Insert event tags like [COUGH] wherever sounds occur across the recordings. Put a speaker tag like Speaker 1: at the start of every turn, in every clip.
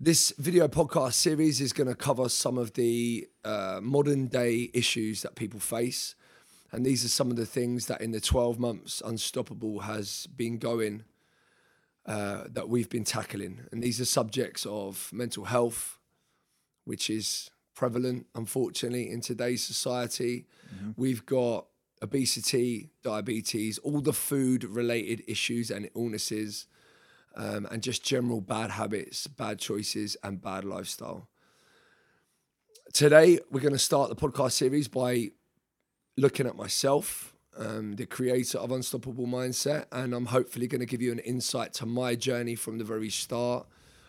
Speaker 1: This video podcast series is going to cover some of the uh, modern day issues that people face. And these are some of the things that in the 12 months Unstoppable has been going, uh, that we've been tackling. And these are subjects of mental health, which is prevalent, unfortunately, in today's society. We've got obesity, diabetes, all the food related issues and illnesses, um, and just general bad habits, bad choices, and bad lifestyle. Today, we're going to start the podcast series by looking at myself, um, the creator of Unstoppable Mindset, and I'm hopefully going to give you an insight to my journey from the very start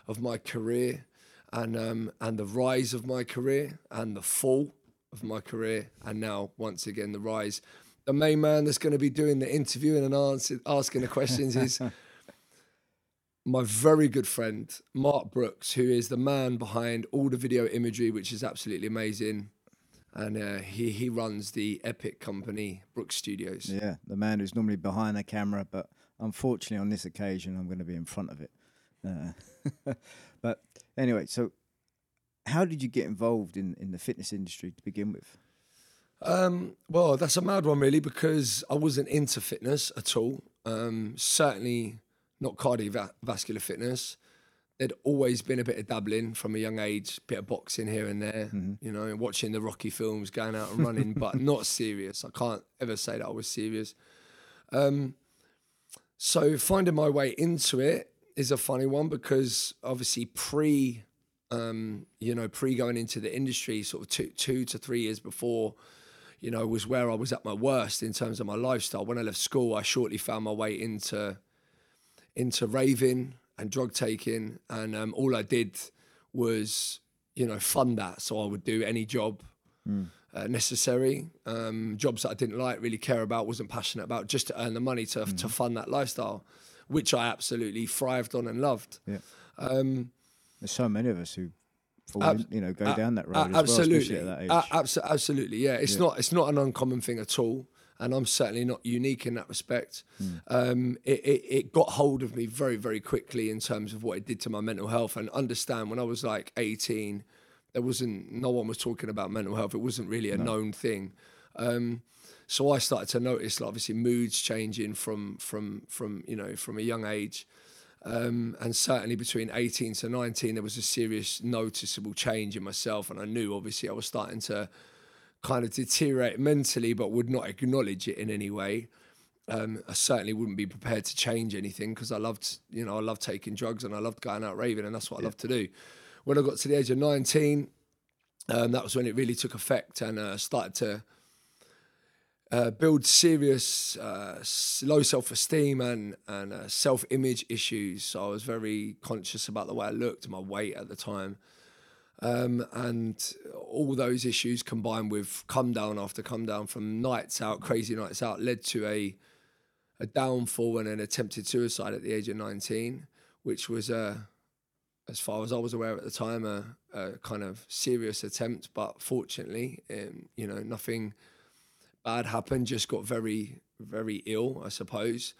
Speaker 1: of my career and um, and the rise of my career and the fall of my career, and now once again the rise. The main man that's going to be doing the interviewing and answer, asking the questions is [LAUGHS] my very good friend Mark Brooks, who is the man behind all the video imagery, which is absolutely amazing. And uh, he he runs the epic company Brooks Studios.
Speaker 2: Yeah, the man who's normally behind the camera, but unfortunately on this occasion I'm going to be in front of it. Uh, [LAUGHS] but anyway, so how did you get involved in, in the fitness industry to begin with?
Speaker 1: Um, well, that's a mad one, really, because I wasn't into fitness at all. Um, certainly not cardiovascular fitness. There'd always been a bit of dabbling from a young age, bit of boxing here and there, you know, watching the Rocky films, going out and running, but [LAUGHS] not serious. I can't ever say that I was serious. Um, so finding my way into it is a funny one because obviously pre, um, you know, pre going into the industry, sort of two, two to three years before, you know, was where I was at my worst in terms of my lifestyle. When I left school, I shortly found my way into into raving and drug taking, and um, all I did was, you know, fund that. So I would do any job uh, necessary, um, jobs that I didn't like, really care about, wasn't passionate about, just to earn the money to to fund that lifestyle, which I absolutely thrived on and loved.
Speaker 2: Yeah.
Speaker 1: Um,
Speaker 2: There's so many of us who fall
Speaker 1: Ab-
Speaker 2: in, you know, go down that road well,
Speaker 1: absolutely,
Speaker 2: at that age.
Speaker 1: A- abso- absolutely, yeah. It's not it's not an uncommon thing at all, and I'm certainly not unique in that respect.
Speaker 2: Hmm.
Speaker 1: Um, it, it it got hold of me very very quickly in terms of what it did to my mental health. And understand when I was like 18, there wasn't no one was talking about mental health. It wasn't really a known thing. Um, so I started to notice, like, obviously, moods changing from from from you know from a young age. Um, and certainly between 18 to 19, there was a serious noticeable change in myself. And I knew obviously I was starting to kind of deteriorate mentally, but would not acknowledge it in any way. Um, I certainly wouldn't be prepared to change anything because I loved, you know, I loved taking drugs and I loved going out raving, and that's what I love to do. When I got to the age of 19, um, that was when it really took effect and uh, started to uh, build serious uh, low self-esteem and and uh, self-image issues. So I was very conscious about the way I looked, my weight at the time, um, and all those issues combined with come down after come down from nights out, crazy nights out, led to a a downfall and an attempted suicide at the age of 19, which was a as far as I was aware at the time, a, a kind of serious attempt. But fortunately, um, you know, nothing bad happened. Just got very, very ill, I suppose.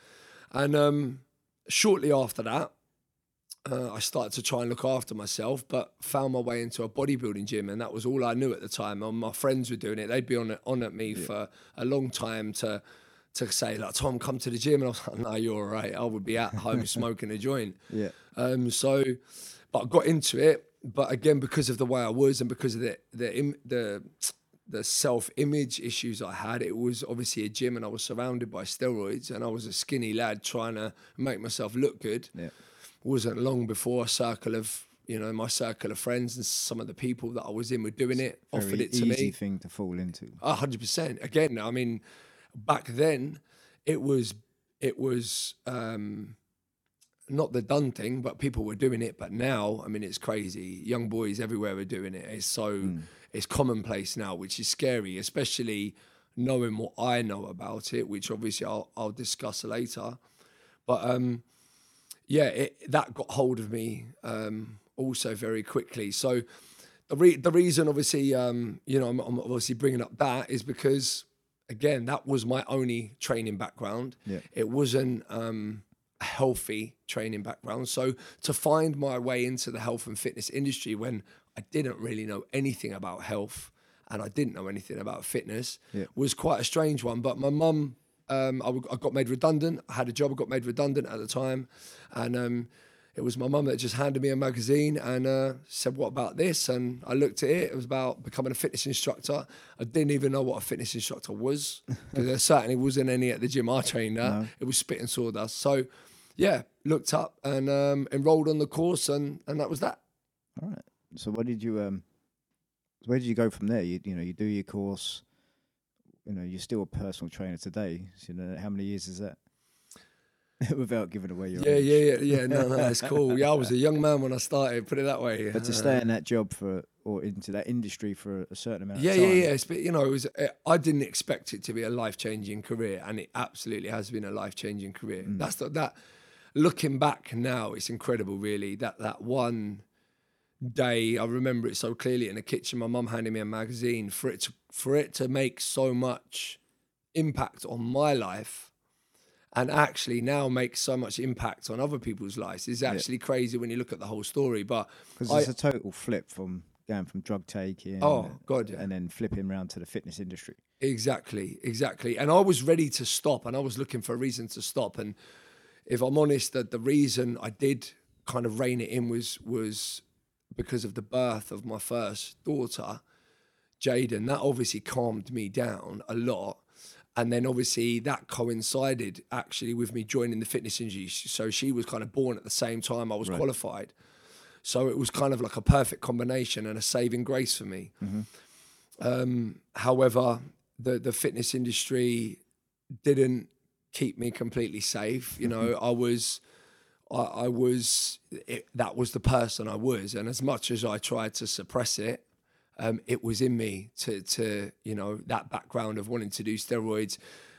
Speaker 1: And um, shortly after that, uh, I started to try and look after myself, but found my way into a bodybuilding gym, and that was all I knew at the time. And my friends were doing it; they'd be on on at me for a long time to to say like, "Tom, come to the gym," and I was [LAUGHS] like, "No, you're all right. I would be at home [LAUGHS] smoking a joint."
Speaker 2: yeah.
Speaker 1: Um, so, but I got into it. But again, because of the way I was and because of the the im- the the self image issues I had, it was obviously a gym, and I was surrounded by steroids, and I was a skinny lad trying to make myself look good.
Speaker 2: Yeah.
Speaker 1: Wasn't long before a circle of you know my circle of friends and some of the people that I was in were doing it, offered it to me.
Speaker 2: easy thing to fall into.
Speaker 1: A hundred percent. Again, I mean, back then it was it was um, not the done thing, but people were doing it. But now, I mean, it's crazy. Young boys everywhere are doing it. It's so it's commonplace now, which is scary, especially knowing what I know about it, which obviously I'll I'll discuss later. But um, yeah, it, that got hold of me um, also very quickly. So the re- the reason, obviously, um, you know, I'm, I'm obviously bringing up that is because again, that was my only training background.
Speaker 2: Yeah.
Speaker 1: It wasn't um, a healthy training background. So to find my way into the health and fitness industry when I didn't really know anything about health and I didn't know anything about fitness
Speaker 2: Yeah.
Speaker 1: was quite a strange one. But my mum, um, I, w- I got made redundant. I had a job, I got made redundant at the time, and um, it was my mum that just handed me a magazine and uh, said, "What about this?" And I looked at it. It was about becoming a fitness instructor. I didn't even know what a fitness instructor was because there certainly wasn't any at the gym I trained at. It was spit and sawdust. So, yeah, looked up and um, enrolled on the course, and and that was that.
Speaker 2: All right. So what did you um? Where did you go from there? You you know you do your course. You know you're still a personal trainer today. So, you know how many years is that? [LAUGHS] Without giving away your
Speaker 1: Yeah,
Speaker 2: age.
Speaker 1: yeah, yeah, yeah. No, no, it's cool. Yeah, I was a young man when I started. Put it that way.
Speaker 2: But to stay in that job for or into that industry for a certain amount
Speaker 1: Yeah,
Speaker 2: of time.
Speaker 1: yeah, yeah. It's, been- you know, it was. uh, I didn't expect it to be a life changing career, and it absolutely has been a life changing career.
Speaker 2: Mm.
Speaker 1: That's the, that. Looking back now, it's incredible. Really, that that one day, I remember it so clearly in the kitchen. My mum handed me a magazine for it to for it to make so much impact on my life. And actually now make so much impact on other people's lives is actually crazy when you look at the whole story. But
Speaker 2: Because it's a total flip from going from drug taking.
Speaker 1: Oh, God, yeah.
Speaker 2: And then flipping around to the fitness industry.
Speaker 1: Exactly, exactly. And I was ready to stop and I was looking for a reason to stop. And if I'm honest, that the reason I did kind of rein it in was was because of the birth of my first daughter, Jaden. That obviously calmed me down a lot. And then obviously that coincided actually with me joining the fitness industry. So she was kind of born at the same time I was qualified. So it was kind of like a perfect combination and a saving grace for me. Um, however, the the fitness industry didn't keep me completely safe. You know, I was, I, I was, it, that was the person I was, and as much as I tried to suppress it, um, it was in me to to you know that background of wanting to do steroids.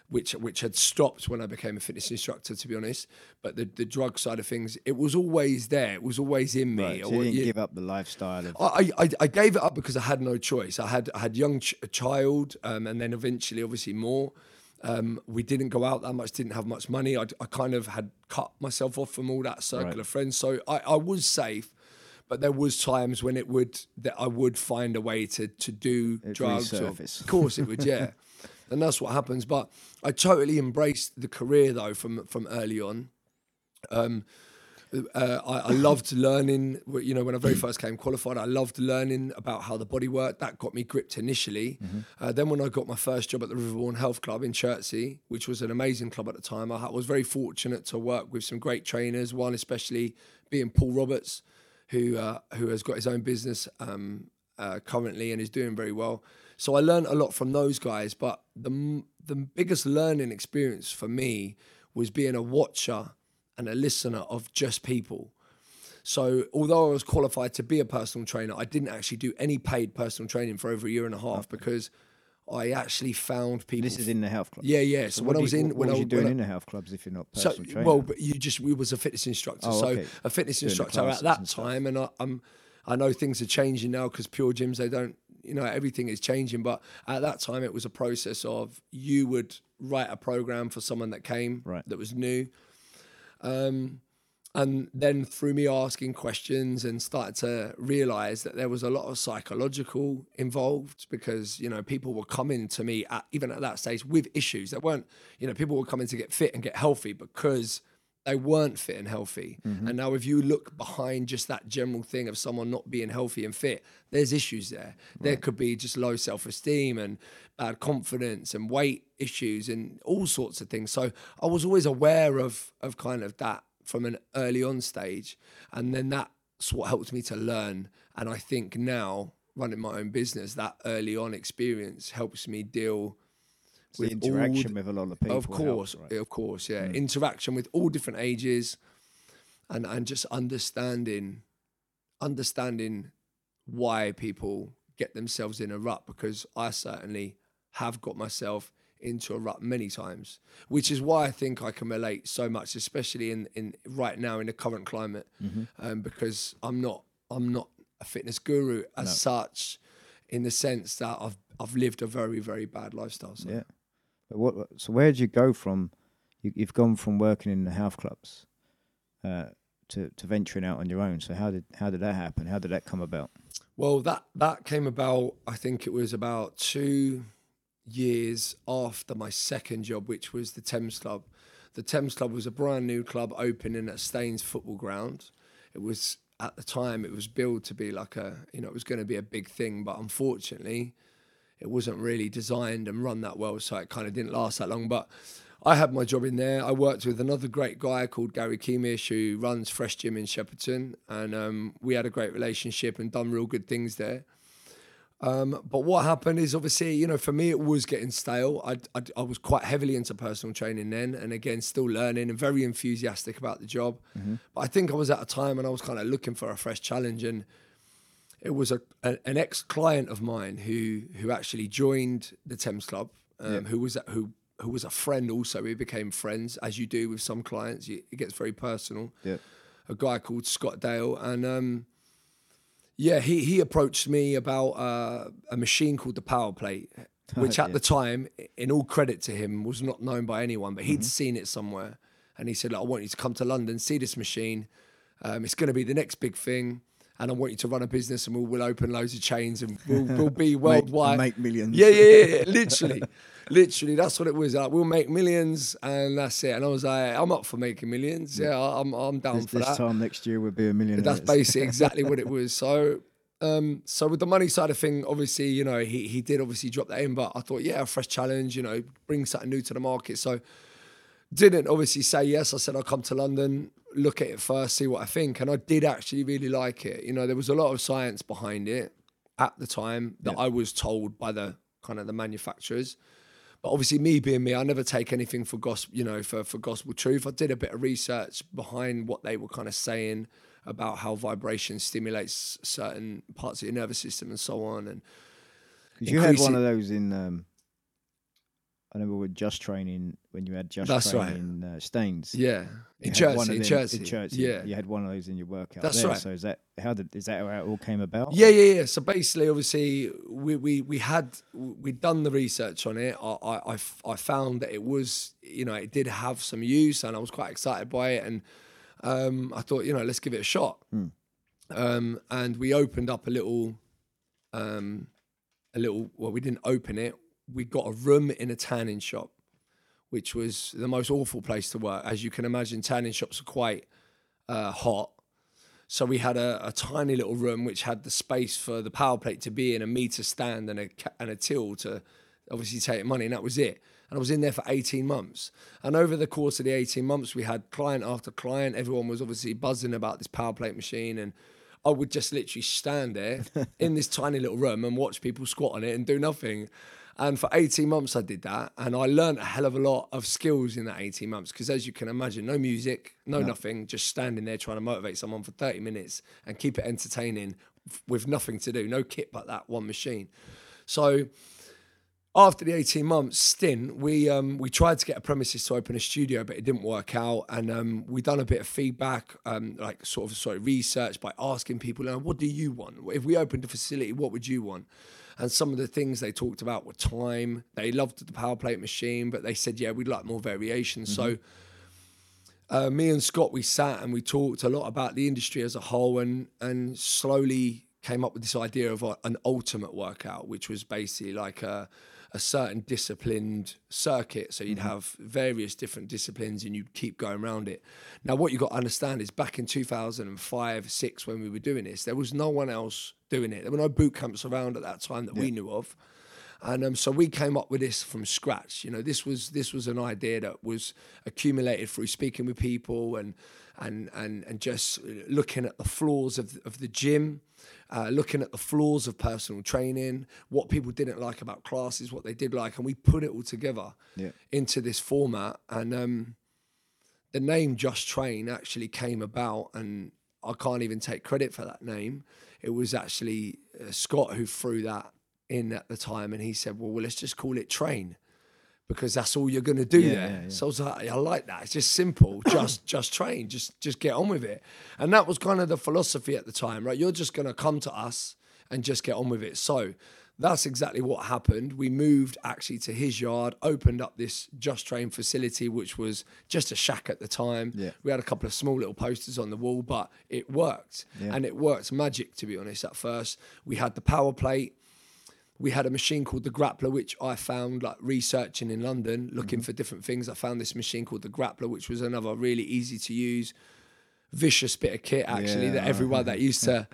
Speaker 1: Which, which had stopped when I became a fitness instructor, to be honest. But the, the drug side of things, it was always there. It was always in me.
Speaker 2: Right. So
Speaker 1: I
Speaker 2: you didn't
Speaker 1: yeah.
Speaker 2: give up the lifestyle of.
Speaker 1: I, I, I gave it up because I had no choice. I had I had young ch- a child, um, and then eventually, obviously, more. Um, we didn't go out that much, didn't have much money. I, I kind of had cut myself off from all that circle
Speaker 2: Right.
Speaker 1: of friends, so I, I was safe. But there was times when it would that I would find a way to to do
Speaker 2: It'd
Speaker 1: drugs. Or, of course, it would, yeah. [LAUGHS] and that's what happens. But I totally embraced the career though from from early on. Um, uh, I, I loved learning. You know, when I very first came qualified, I loved learning about how the body worked. That got me gripped initially. Uh, then, when I got my first job at the Riverbourne Health Club in Chertsey, which was an amazing club at the time, I was very fortunate to work with some great trainers. One especially being Paul Roberts, who uh, who has got his own business um, uh, currently and is doing very well. So I learned a lot from those guys. But the the biggest learning experience for me was being a watcher and a listener of just people. So, although I was qualified to be a personal trainer, I didn't actually do any paid personal training for over a year and a half because I actually found people.
Speaker 2: This is in the health club.
Speaker 1: yeah, yeah. So, when I was
Speaker 2: you-
Speaker 1: in,
Speaker 2: what
Speaker 1: when
Speaker 2: was
Speaker 1: I was
Speaker 2: doing
Speaker 1: I-
Speaker 2: in the health clubs if you're not
Speaker 1: so
Speaker 2: personal trainer?
Speaker 1: well, but you just we was a fitness instructor.
Speaker 2: Oh,
Speaker 1: so
Speaker 2: okay.
Speaker 1: a fitness
Speaker 2: Doing
Speaker 1: instructor at that
Speaker 2: and
Speaker 1: time, and I, I'm I know things are changing now because pure gyms they don't you know everything is changing. But at that time, it was a process of you would write a program for someone that came
Speaker 2: Right.
Speaker 1: that was new. Um, and then through me asking questions and started to realize that there was a lot of psychological involved because you know people were coming to me at, even at that stage with issues that weren't you know people were coming to get fit and get healthy because they weren't fit and healthy. Mm-hmm. And now if you look behind just that general thing of someone not being healthy and fit there's issues there. There could be just low self-esteem and bad confidence and weight issues and all sorts of things. So i was always aware of of kind of that from an early on stage and then that's what helped me to learn and i think now running my own business that early on experience helps me deal
Speaker 2: It's
Speaker 1: with
Speaker 2: interaction
Speaker 1: the-
Speaker 2: with a lot of people.
Speaker 1: of course,
Speaker 2: helps, right? Mm.
Speaker 1: of course, yeah. Interaction with all different ages, and and just understanding, understanding why people get themselves in a rut. Because I certainly have got myself into a rut many times, which is why I think I can relate so much, especially in in right now in the current climate,
Speaker 2: Mm-hmm.
Speaker 1: um, because I'm not I'm not a fitness guru as such, in the sense that I've I've lived a very very bad lifestyle. So.
Speaker 2: Yeah. But what? So where did you go from? You, you've gone from working in the health clubs uh, to to venturing out on your own. So how did how did that happen? How did that come about?
Speaker 1: Well, that that came about. I think it was about two years after my second job, which was the Thames Club. The Thames Club was a brand new club opening at Staines Football Ground. It was at the time it was billed to be like a you know it was going to be a big thing, but unfortunately, it wasn't really designed and run that well, so it kind of didn't last that long. But I had my job in there. I worked with another great guy called Gary Keemish who runs Fresh Gym in Shepperton, and um, we had a great relationship and done real good things there. Um, but what happened is obviously, you know, for me, it was getting stale. I, I, I, was quite heavily into personal training then, and again, still learning and very enthusiastic about the job. Mm-hmm. But I think I was at a time when I was kind of looking for a fresh challenge, and it was a, a an ex client of mine who who actually joined the Thames Club, um, yep. who was who who was a friend also. We became friends, as you do with some clients. It gets very personal.
Speaker 2: Yeah.
Speaker 1: A guy called Scott Dale, and um, yeah, he he approached me about uh, a machine called the Power Plate, which at yeah. the time, in all credit to him, was not known by anyone, but he would mm-hmm. seen it somewhere, and he said, "I want you to come to London, see this machine. Um, it's going to be the next big thing." and I want you to run a business and we'll, we'll open loads of chains and we'll, we'll be [LAUGHS] worldwide.
Speaker 2: make, make, millions.
Speaker 1: Yeah, yeah, yeah. literally. [LAUGHS] literally, that's what it was. Like, we'll make millions and that's it. And I was like, I'm up for making millions. Yeah, I'm, I'm down
Speaker 2: this,
Speaker 1: for
Speaker 2: this
Speaker 1: that.
Speaker 2: This time next year we'll be a millionaire.
Speaker 1: That's [LAUGHS] basically exactly what it was. So, um, so with the money side of thing, obviously, you know, he, he did obviously drop that in, but I thought, yeah, a fresh challenge, you know, bring something new to the market. So didn't obviously say yes. I said I'll come to London look at it first, see what I think. And I did actually really like it. You know, there was a lot of science behind it at the time that yeah. I was told by the kind of the manufacturers. But obviously, me being me, I never take anything for gospel, you know, for, for gospel truth. I did a bit of research behind what they were kind of saying about how vibration stimulates certain parts of your nervous system and so on. And
Speaker 2: you had one of those in um, I remember with Just Training when you had Just
Speaker 1: That's
Speaker 2: Training right. uh, Staines.
Speaker 1: Yeah, in Chertsey, in Chertsey,
Speaker 2: in. Yeah, you had one of those in your workout.
Speaker 1: That's
Speaker 2: there.
Speaker 1: right.
Speaker 2: So is that how did is that how it all came about?
Speaker 1: Yeah, yeah, yeah. So basically, obviously, we we we had we'd done the research on it. I I I found that it was you know it did have some use, and I was quite excited by it, and um, I thought you know let's give it a shot.
Speaker 2: Hmm.
Speaker 1: Um, and we opened up a little, um, a little. Well, we didn't open it we got a room in a tanning shop, which was the most awful place to work. As you can imagine, tanning shops are quite uh, hot. So we had a, a, tiny little room which had the space for the power plate to be in, a meter stand and a and a till to obviously take money, and that was it. And I was in there for 18 months. And over the course of the 18 months, we had client after client. Everyone was obviously buzzing about this power plate machine. And I would just literally stand there [LAUGHS] in this tiny little room and watch people squat on it and do nothing. And for 18 months, I did that. And I learned a hell of a lot of skills in that 18 months. Because as you can imagine, no music, no, no, nothing, just standing there trying to motivate someone for 30 minutes and keep it entertaining with nothing to do, no kit but that one machine. So after the 18 months stint, we um, we tried to get a premises to open a studio, but it didn't work out. And um, we done a bit of feedback, um, like sort of sorry research by asking people, "What do you want? If we opened a facility, what would you want?" And some of the things they talked about were time. They loved the power plate machine, but they said, yeah, we'd like more variation. Mm-hmm. So uh, me and Scott, we sat and we talked a lot about the industry as a whole and, and slowly came up with this idea of a, an ultimate workout, which was basically like a, a certain disciplined circuit. So you'd mm-hmm. have various different disciplines and you'd keep going around it. Now, what you've got to understand is back in 2005, six, when we were doing this, there was no one else doing it. There were no boot camps around at that time that yeah. we knew of. And um, so we came up with this from scratch. You know, this was this was an idea that was accumulated through speaking with people and and and and just looking at the flaws of of the gym, uh, looking at the flaws of personal training, what people didn't like about classes, what they did like, and we put it all together
Speaker 2: yeah.
Speaker 1: into this format. And um, the name Just Train actually came about, and I can't even take credit for that name. It was actually uh, Scott who threw that in at the time, and he said, "Well, well let's just call it Train." Because that's all you're going to do
Speaker 2: yeah,
Speaker 1: there.
Speaker 2: Yeah, yeah.
Speaker 1: So I was like, I like that. It's just simple. [COUGHS] Just, just train. Just, just get on with it. And that was kind of the philosophy at the time, right? You're just going to come to us and just get on with it. So that's exactly what happened. We moved actually to his yard, opened up this Just Train facility, which was just a shack at the time.
Speaker 2: Yeah.
Speaker 1: We had a couple of small little posters on the wall, but it worked.
Speaker 2: Yeah.
Speaker 1: And it worked magic, to be honest, at first. We had the power plate. We had a machine called the Grappler, which I found like researching in London, looking
Speaker 2: Mm-hmm.
Speaker 1: for different things. I found this machine called the Grappler, which was another really easy to use, vicious bit of kit actually
Speaker 2: Yeah.
Speaker 1: that everyone that [LAUGHS] used to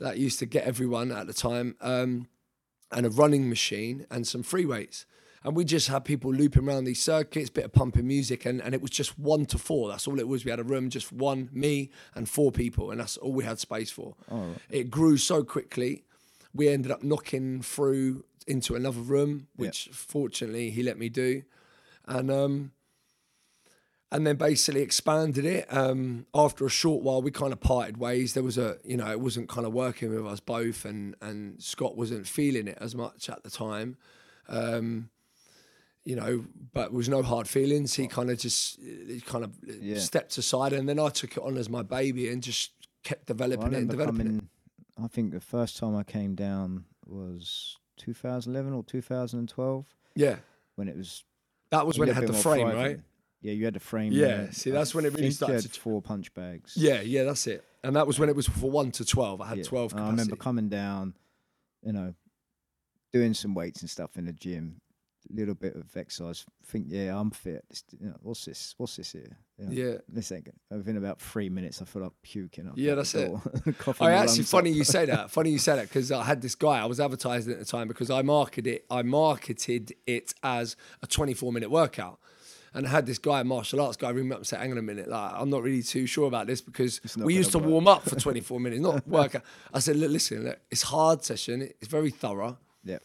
Speaker 1: that used to get everyone at the time. Um, and a running machine and some free weights. And we just had people looping around these circuits, bit of pumping music, and, and it was just one to four. That's all it was. We had a room, just one, me, and four people, and that's all we had space for. It grew so quickly. We ended up knocking through into another room, which fortunately he let me do. And um, and then basically expanded it. Um, after a short while, we kind of parted ways. There was a, you know, it wasn't kind of working with us both, and and Scott wasn't feeling it as much at the time. Um, you know, but there was no hard feelings. He kind of just, he kind of
Speaker 2: Yeah.
Speaker 1: stepped aside, and then I took it on as my baby and just kept developing
Speaker 2: Well,
Speaker 1: it and developing it.
Speaker 2: I think the first time I came down was 2011 or 2012
Speaker 1: Yeah,
Speaker 2: when it was.
Speaker 1: that was when it had the frame, right?
Speaker 2: Yeah, you had to frame.
Speaker 1: Yeah, see,
Speaker 2: I
Speaker 1: that's when it really started to
Speaker 2: four punch bags.
Speaker 1: Yeah, yeah, that's it. And that was when it was for one to twelve. I had
Speaker 2: Yeah.
Speaker 1: twelve.
Speaker 2: I remember coming down, you know, doing some weights and stuff in the gym, a little bit of exercise. Think, yeah, I'm fit. This- you know, what's this? What's this here? You know,
Speaker 1: Yeah.
Speaker 2: This ain't good. Within about three minutes, I feel like puking. Up
Speaker 1: Yeah, that's it. [LAUGHS]
Speaker 2: coughing
Speaker 1: Oh, actually, funny
Speaker 2: up.
Speaker 1: you say that. [LAUGHS] Funny you say that because I had this guy. I was advertising at the time because I marketed it. I marketed it as a 24 minute workout, and I had this guy, a martial arts guy, ring me up and say, "Hang on a minute, like I'm not really too sure about this because we used to
Speaker 2: work."
Speaker 1: warm up for [LAUGHS] 24 minutes, not workout." I said, "Look, listen, look, it's hard session. It's very thorough."
Speaker 2: Yeah.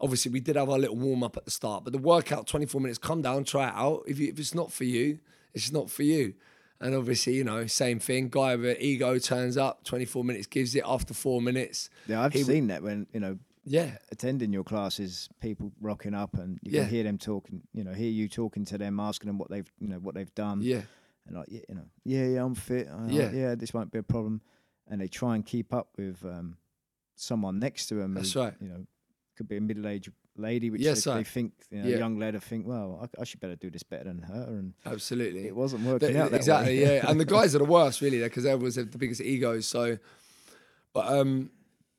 Speaker 1: obviously we did have our little warm up at the start, but the workout 24 minutes, come down, try it out. If, you, if it's not for you, it's not for you. And obviously, you know, same thing. Guy with ego turns up, 24 minutes, gives it after four minutes.
Speaker 2: Yeah, I've
Speaker 1: He
Speaker 2: seen that when, you know,
Speaker 1: Yeah,
Speaker 2: attending your classes, people rocking up and you
Speaker 1: Yeah.
Speaker 2: can hear them talking, you know, hear you talking to them, asking them what they've, you know, what they've done.
Speaker 1: yeah,
Speaker 2: And like, you know, yeah, yeah, I'm fit.
Speaker 1: Yeah.
Speaker 2: yeah, this won't be a problem. And they try and keep up with um, someone next to them.
Speaker 1: That's
Speaker 2: who,
Speaker 1: right.
Speaker 2: You know, could be a middle-aged lady, which
Speaker 1: Yes,
Speaker 2: they, they think, you know,
Speaker 1: Yeah.
Speaker 2: young lad, think, well, I, I should better do this better than her. And
Speaker 1: absolutely.
Speaker 2: it wasn't working out that
Speaker 1: exactly, yeah. And the guys are the [LAUGHS] worst, really, because have the biggest egos. So, but um,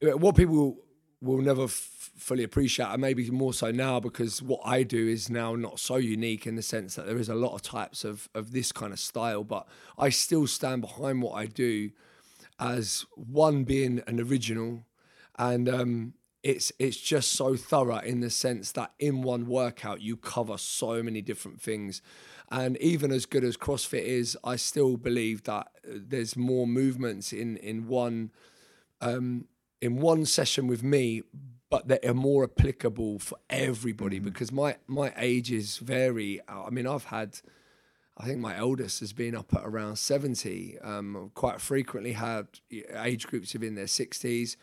Speaker 1: what people will never f- fully appreciate, and maybe more so now, because what I do is now not so unique in the sense that there is a lot of types of of this kind of style, but I still stand behind what I do as one being an original, and um, it's it's just so thorough in the sense that in one workout you cover so many different things, and even as good as CrossFit is, I still believe that uh, there's more movements in in one um, in one session with me, but that are more applicable for everybody mm-hmm. because my my ages vary. Uh, I mean, I've had. I think my eldest has been up at around 70. Um, quite frequently had age groups within their 60s.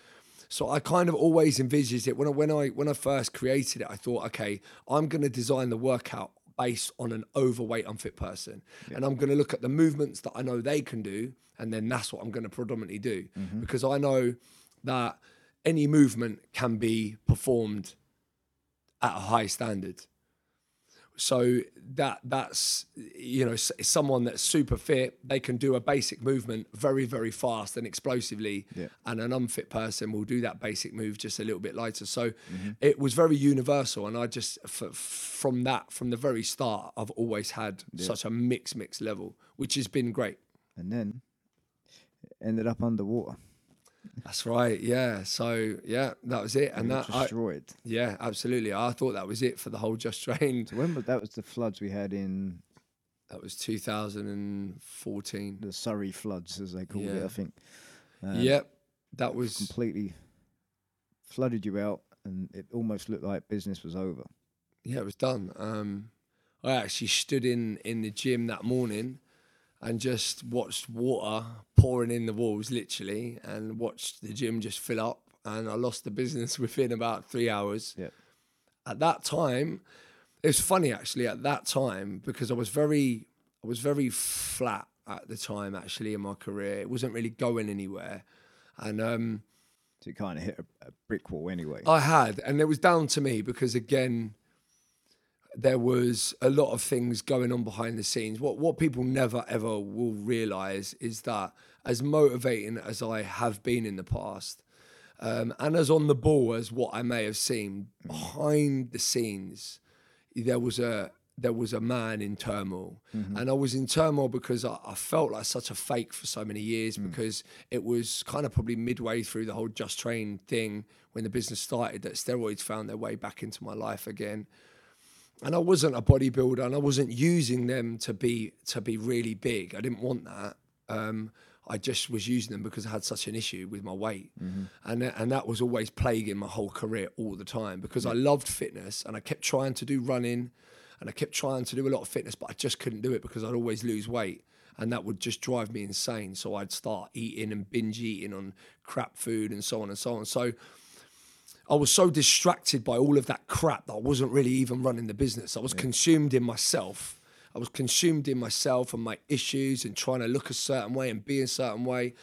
Speaker 1: So I kind of always envisaged it when I when I when I first created it. I thought, okay, I'm going to design the workout based on an overweight, unfit person, and I'm going to look at the movements that I know they can do, and then that's what I'm going to predominantly do mm-hmm. because I know that any movement can be performed at a high standard. So that that's you know someone that's super fit, they can do a basic movement very very fast and explosively,
Speaker 2: Yeah.
Speaker 1: and an unfit person will do that basic move just a little bit lighter. So
Speaker 2: Mm-hmm.
Speaker 1: it was very universal, and I just f- from that from the very start, I've always had such a mix mix level, which has been great.
Speaker 2: And then it ended up underwater.
Speaker 1: That's right, yeah. So yeah, that was it, and
Speaker 2: We
Speaker 1: that I,
Speaker 2: destroyed.
Speaker 1: yeah, absolutely. I thought that was it for the whole Just Train.
Speaker 2: So when was that? Was the floods we had in
Speaker 1: That was 2014.
Speaker 2: the Surrey floods, as they called it? I think. Um,
Speaker 1: yep, that was
Speaker 2: completely flooded you out, and it almost looked like business was over.
Speaker 1: yeah, it was done. Um, I actually stood in in the gym that morning and just watched water pouring in the walls, literally, and watched the gym just fill up. And I lost the business [LAUGHS] within about three hours. At that time, it was funny actually. At that time, because I was very, I was very flat at the time actually in my career. It wasn't really going anywhere, and um,
Speaker 2: So you kind of hit a, a brick wall anyway.
Speaker 1: I had, and it was down to me because again, there was a lot of things going on behind the scenes. What what people never ever will realize is that as motivating as I have been in the past, um, and as on the ball as what I may have seen behind the scenes, there was a there was a man in turmoil, and I was in turmoil because I, I felt like such a fake for so many years because it was kind of probably midway through the whole just train thing when the business started that steroids found their way back into my life again and I wasn't a bodybuilder, and I wasn't using them to be to be really big. I didn't want that. Um, I just was using them because I had such an issue with my weight, and tha- and that was always plaguing my whole career all the time because I loved fitness and I kept trying to do running, and I kept trying to do a lot of fitness, but I just couldn't do it because I'd always lose weight. And that would just drive me insane. So I'd start eating and binge eating on crap food and so on and so on. So I was so distracted by all of that crap that I wasn't really even running the business. I was consumed in myself. I was consumed in myself and my issues and trying to look a certain way and be a certain way.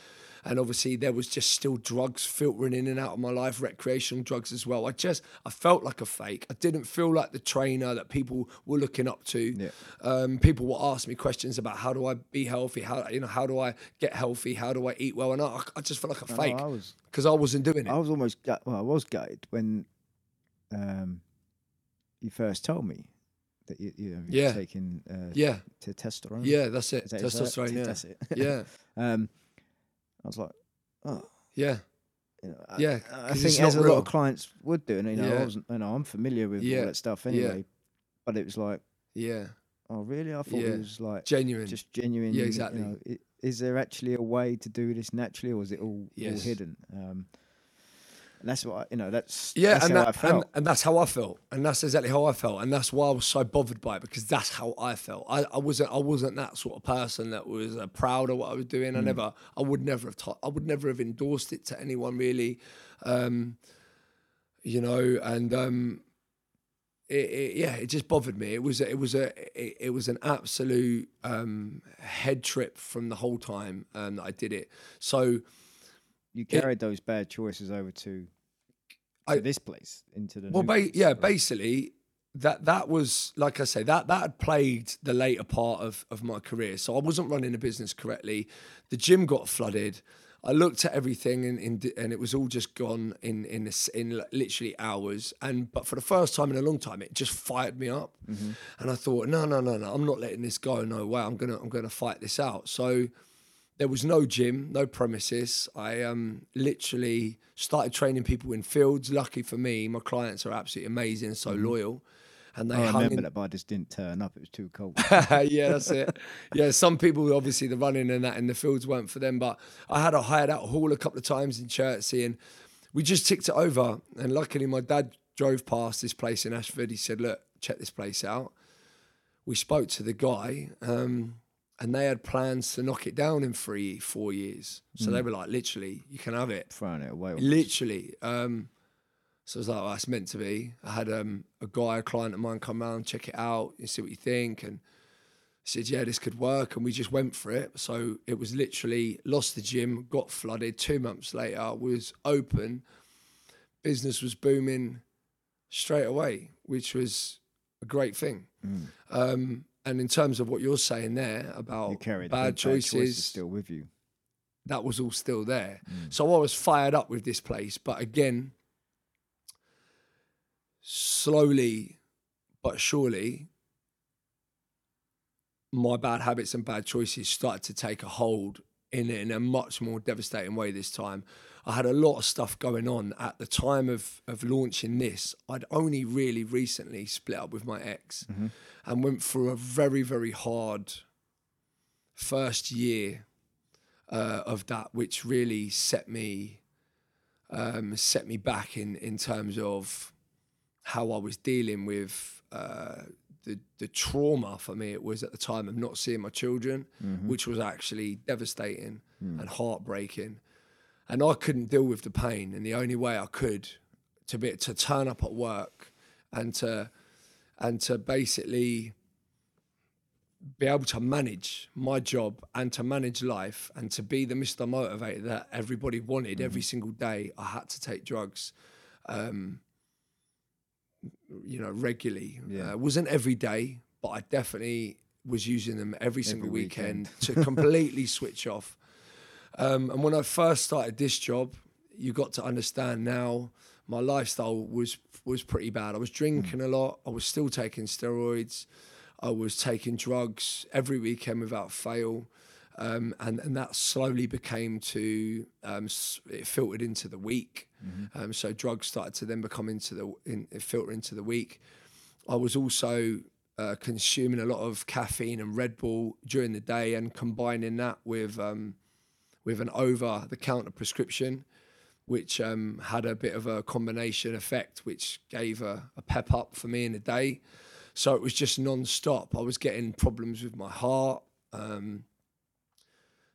Speaker 1: And obviously, there was just still drugs filtering in and out of my life, recreational drugs as well. I just, I felt like a fake. I didn't feel like the trainer that people were looking up to.
Speaker 2: Yeah.
Speaker 1: Um, people would ask me questions about how do I be healthy, how you know, how do I get healthy, how do I eat well, and I, I just felt like a fake
Speaker 2: I was
Speaker 1: because I wasn't doing it.
Speaker 2: I was almost gut, well, I was gutted when um, you first told me that you, you know, you're
Speaker 1: Yeah.
Speaker 2: taking uh,
Speaker 1: yeah,
Speaker 2: to testosterone.
Speaker 1: yeah, that's it
Speaker 2: that-
Speaker 1: Testosterone. Yeah,
Speaker 2: That's it.
Speaker 1: yeah, [LAUGHS]
Speaker 2: um, I was like, oh,
Speaker 1: yeah.
Speaker 2: you know, I-
Speaker 1: Yeah,
Speaker 2: I, think as a lot of clients would do, and you know, I wasn't, you know, I'm familiar with
Speaker 1: Yeah,
Speaker 2: all that stuff
Speaker 1: yeah.
Speaker 2: anyway. But it was like,
Speaker 1: Yeah,
Speaker 2: oh, really? I thought
Speaker 1: Yeah.
Speaker 2: it was like
Speaker 1: genuine.
Speaker 2: just genuine.
Speaker 1: Yeah,
Speaker 2: you
Speaker 1: exactly.
Speaker 2: know, i- is there actually a way to do this naturally, or is it all, all hidden? Um, and that's what I, you know. That's
Speaker 1: yeah,
Speaker 2: that's
Speaker 1: and,
Speaker 2: how
Speaker 1: that,
Speaker 2: I felt.
Speaker 1: and and that's how I felt, and that's exactly how I felt, and that's why I was so bothered by it because that's how I felt. I, I wasn't I wasn't that sort of person that was uh, proud of what I was doing. I
Speaker 2: Mm.
Speaker 1: never I would never have ta- I would never have endorsed it to anyone really, um, you know, and um, it, it, yeah, it just bothered me. It was it was a it, it was an absolute um, head trip from the whole time um, that I did it. So.
Speaker 2: You carried those bad choices over to, to
Speaker 1: I-
Speaker 2: this place into the
Speaker 1: Well, ba-
Speaker 2: place,
Speaker 1: yeah,
Speaker 2: right?
Speaker 1: basically that that was like I say that that had plagued the later part of of my career. So I wasn't running a business correctly. The gym got flooded. I looked at everything and and, and it was all just gone in in this, in literally hours. And but for the first time in a long time, it just fired me up. Mm-hmm. And I thought, no, no, no, no, I'm not letting this go. No way. I'm gonna I'm gonna fight this out. So there was no gym, no premises. I um, literally started training people in fields. Lucky for me, my clients are absolutely amazing, so loyal, and they
Speaker 2: I
Speaker 1: hung
Speaker 2: remember
Speaker 1: in.
Speaker 2: that, but I just didn't turn up. It was too cold. [LAUGHS]
Speaker 1: yeah, that's it. Yeah, some people obviously the running and that in the fields weren't for them, but I had a hired out hall a couple of times in Chertsey, and we just ticked it over. And luckily, my dad drove past this place in Ashford. He said, "Look, check this place out." We spoke to the guy, um, and they had plans to knock it down in three, four years. So they were like, "Literally, you can have it."
Speaker 2: Throwing it away.
Speaker 1: Literally. Um, so I was like, oh, that's meant to be. I had um, a guy, a client of mine, come round, check it out, and see what you think. And I said, yeah, this could work. And we just went for it. So it was literally lost the gym, got flooded. Two months later, was open. Business was booming straight away, which was a great thing. Um, and in terms of what you're saying there about bad,
Speaker 2: bad
Speaker 1: choices,
Speaker 2: choices still with you.
Speaker 1: that was all still there. Mm. So I was fired up with this place, but again, slowly but surely, my bad habits and bad choices started to take a hold in in a much more devastating way this time. I had a lot of stuff going on at the time of of launching this. I'd only really recently split up with my ex and went through a very very hard first year uh, of that, which really set me um, set me back in in terms of how I was dealing with uh, the the trauma for me. It was at the time of not seeing my children, which was actually devastating and heartbreaking, and I couldn't deal with the pain. And the only way I could to be to turn up at work and to and to basically be able to manage my job and to manage life and to be the Mr. Motivator that everybody wanted every single day, I had to take drugs. Um, you know, regularly.
Speaker 2: Yeah.
Speaker 1: Uh, wasn't every day, but I definitely was using them every single
Speaker 2: weekend.
Speaker 1: weekend, to [LAUGHS] completely switch off. Um, and when I first started this job, you got to understand now my lifestyle was was pretty bad. I was drinking a lot. I was still taking steroids. I was taking drugs every weekend without fail. Um, and and that slowly became to um, it filtered into the week. Um, so drugs started to then become into the in, filter into the week. I was also uh, consuming a lot of caffeine and Red Bull during the day, and combining that with um, with an over the counter prescription, which um, had a bit of a combination effect, which gave a, a pep up for me in the day. So it was just non stop. I was getting problems with my heart. Um,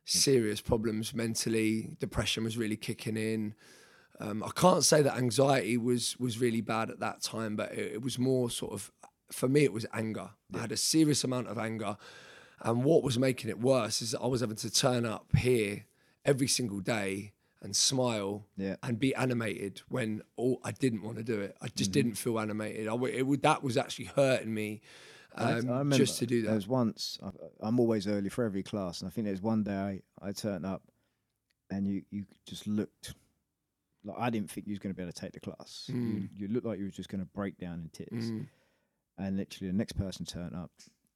Speaker 1: serious problems mentally. Depression was really kicking in. Um, I can't say that anxiety was was really bad at that time, but it, it was more sort of for me. It was anger. I had a serious amount of anger, and what was making it worse is that I was having to turn up here every single day and smile
Speaker 2: Yeah.
Speaker 1: and be animated when all I didn't want to do it. I just didn't feel animated. I, it would, that was actually hurting me um, just to do that.
Speaker 2: There was once I, I'm always early for every class, and I think there was one day I, I turned up, and you you just looked like I didn't think you was going to be able to take the class. You,
Speaker 1: Mm.
Speaker 2: you looked like you were just going to break down in tears.
Speaker 1: Mm.
Speaker 2: And literally, the next person turned up,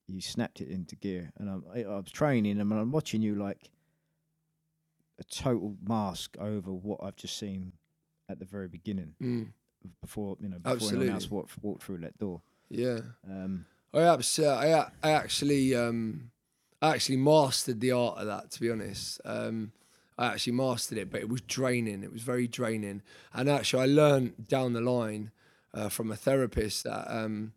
Speaker 2: you snapped it into gear, and I'm, I, I was training, and I'm watching you like a total mask over what I've just seen at the very beginning,
Speaker 1: Mm.
Speaker 2: before you know before anyone else walked, walked through that door.
Speaker 1: Yeah.
Speaker 2: Um,
Speaker 1: I abs- I, I actually um, I actually mastered the art of that. To be honest, um, I actually mastered it, but it was draining. It was very draining. And actually, I learned down the line uh, from a therapist that um,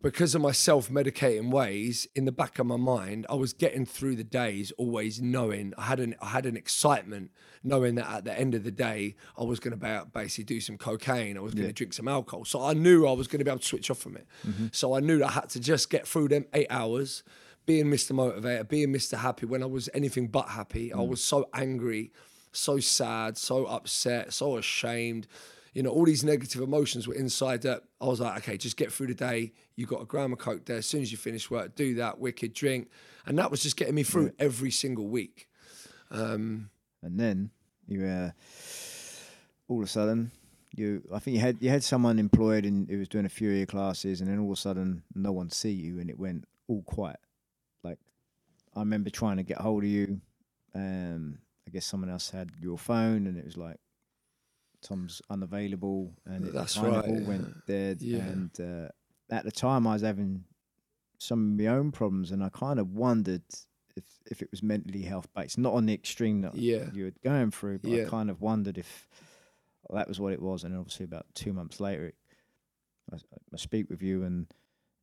Speaker 1: because of my self-medicating ways, in the back of my mind, I was getting through the days always knowing I had an I had an excitement, knowing that at the end of the day, I was going to basically do some cocaine. I was going to drink some alcohol. So I knew I was going to be able to switch off from it. Mm-hmm. So I knew that I had to just get through them eight hours, being Mr. Motivator, being Mr. Happy. When I was anything but happy, I mm. was so angry, so sad, so upset, so ashamed you know, all these negative emotions were inside that I was like, okay, just get through the day. You got a gram of coke there. As soon as you finish work, do that wicked drink, and that was just getting me through every single week. Um,
Speaker 2: and then you uh, all of a sudden you I think you had you had someone employed and who was doing a few of your classes and then all of a sudden no one see you and it went all quiet. Like I remember trying to get hold of you. Um I guess someone else had your phone and it was like Tom's unavailable and it
Speaker 1: That's
Speaker 2: kind
Speaker 1: right,
Speaker 2: of all went dead
Speaker 1: Yeah.
Speaker 2: and uh, at the time I was having some of my own problems and I kind of wondered if if it was mentally health based, not on the extreme that
Speaker 1: yeah,
Speaker 2: you were going through, but I kind of wondered if that was what it was. And obviously, about two months later, it, I, I speak with you, and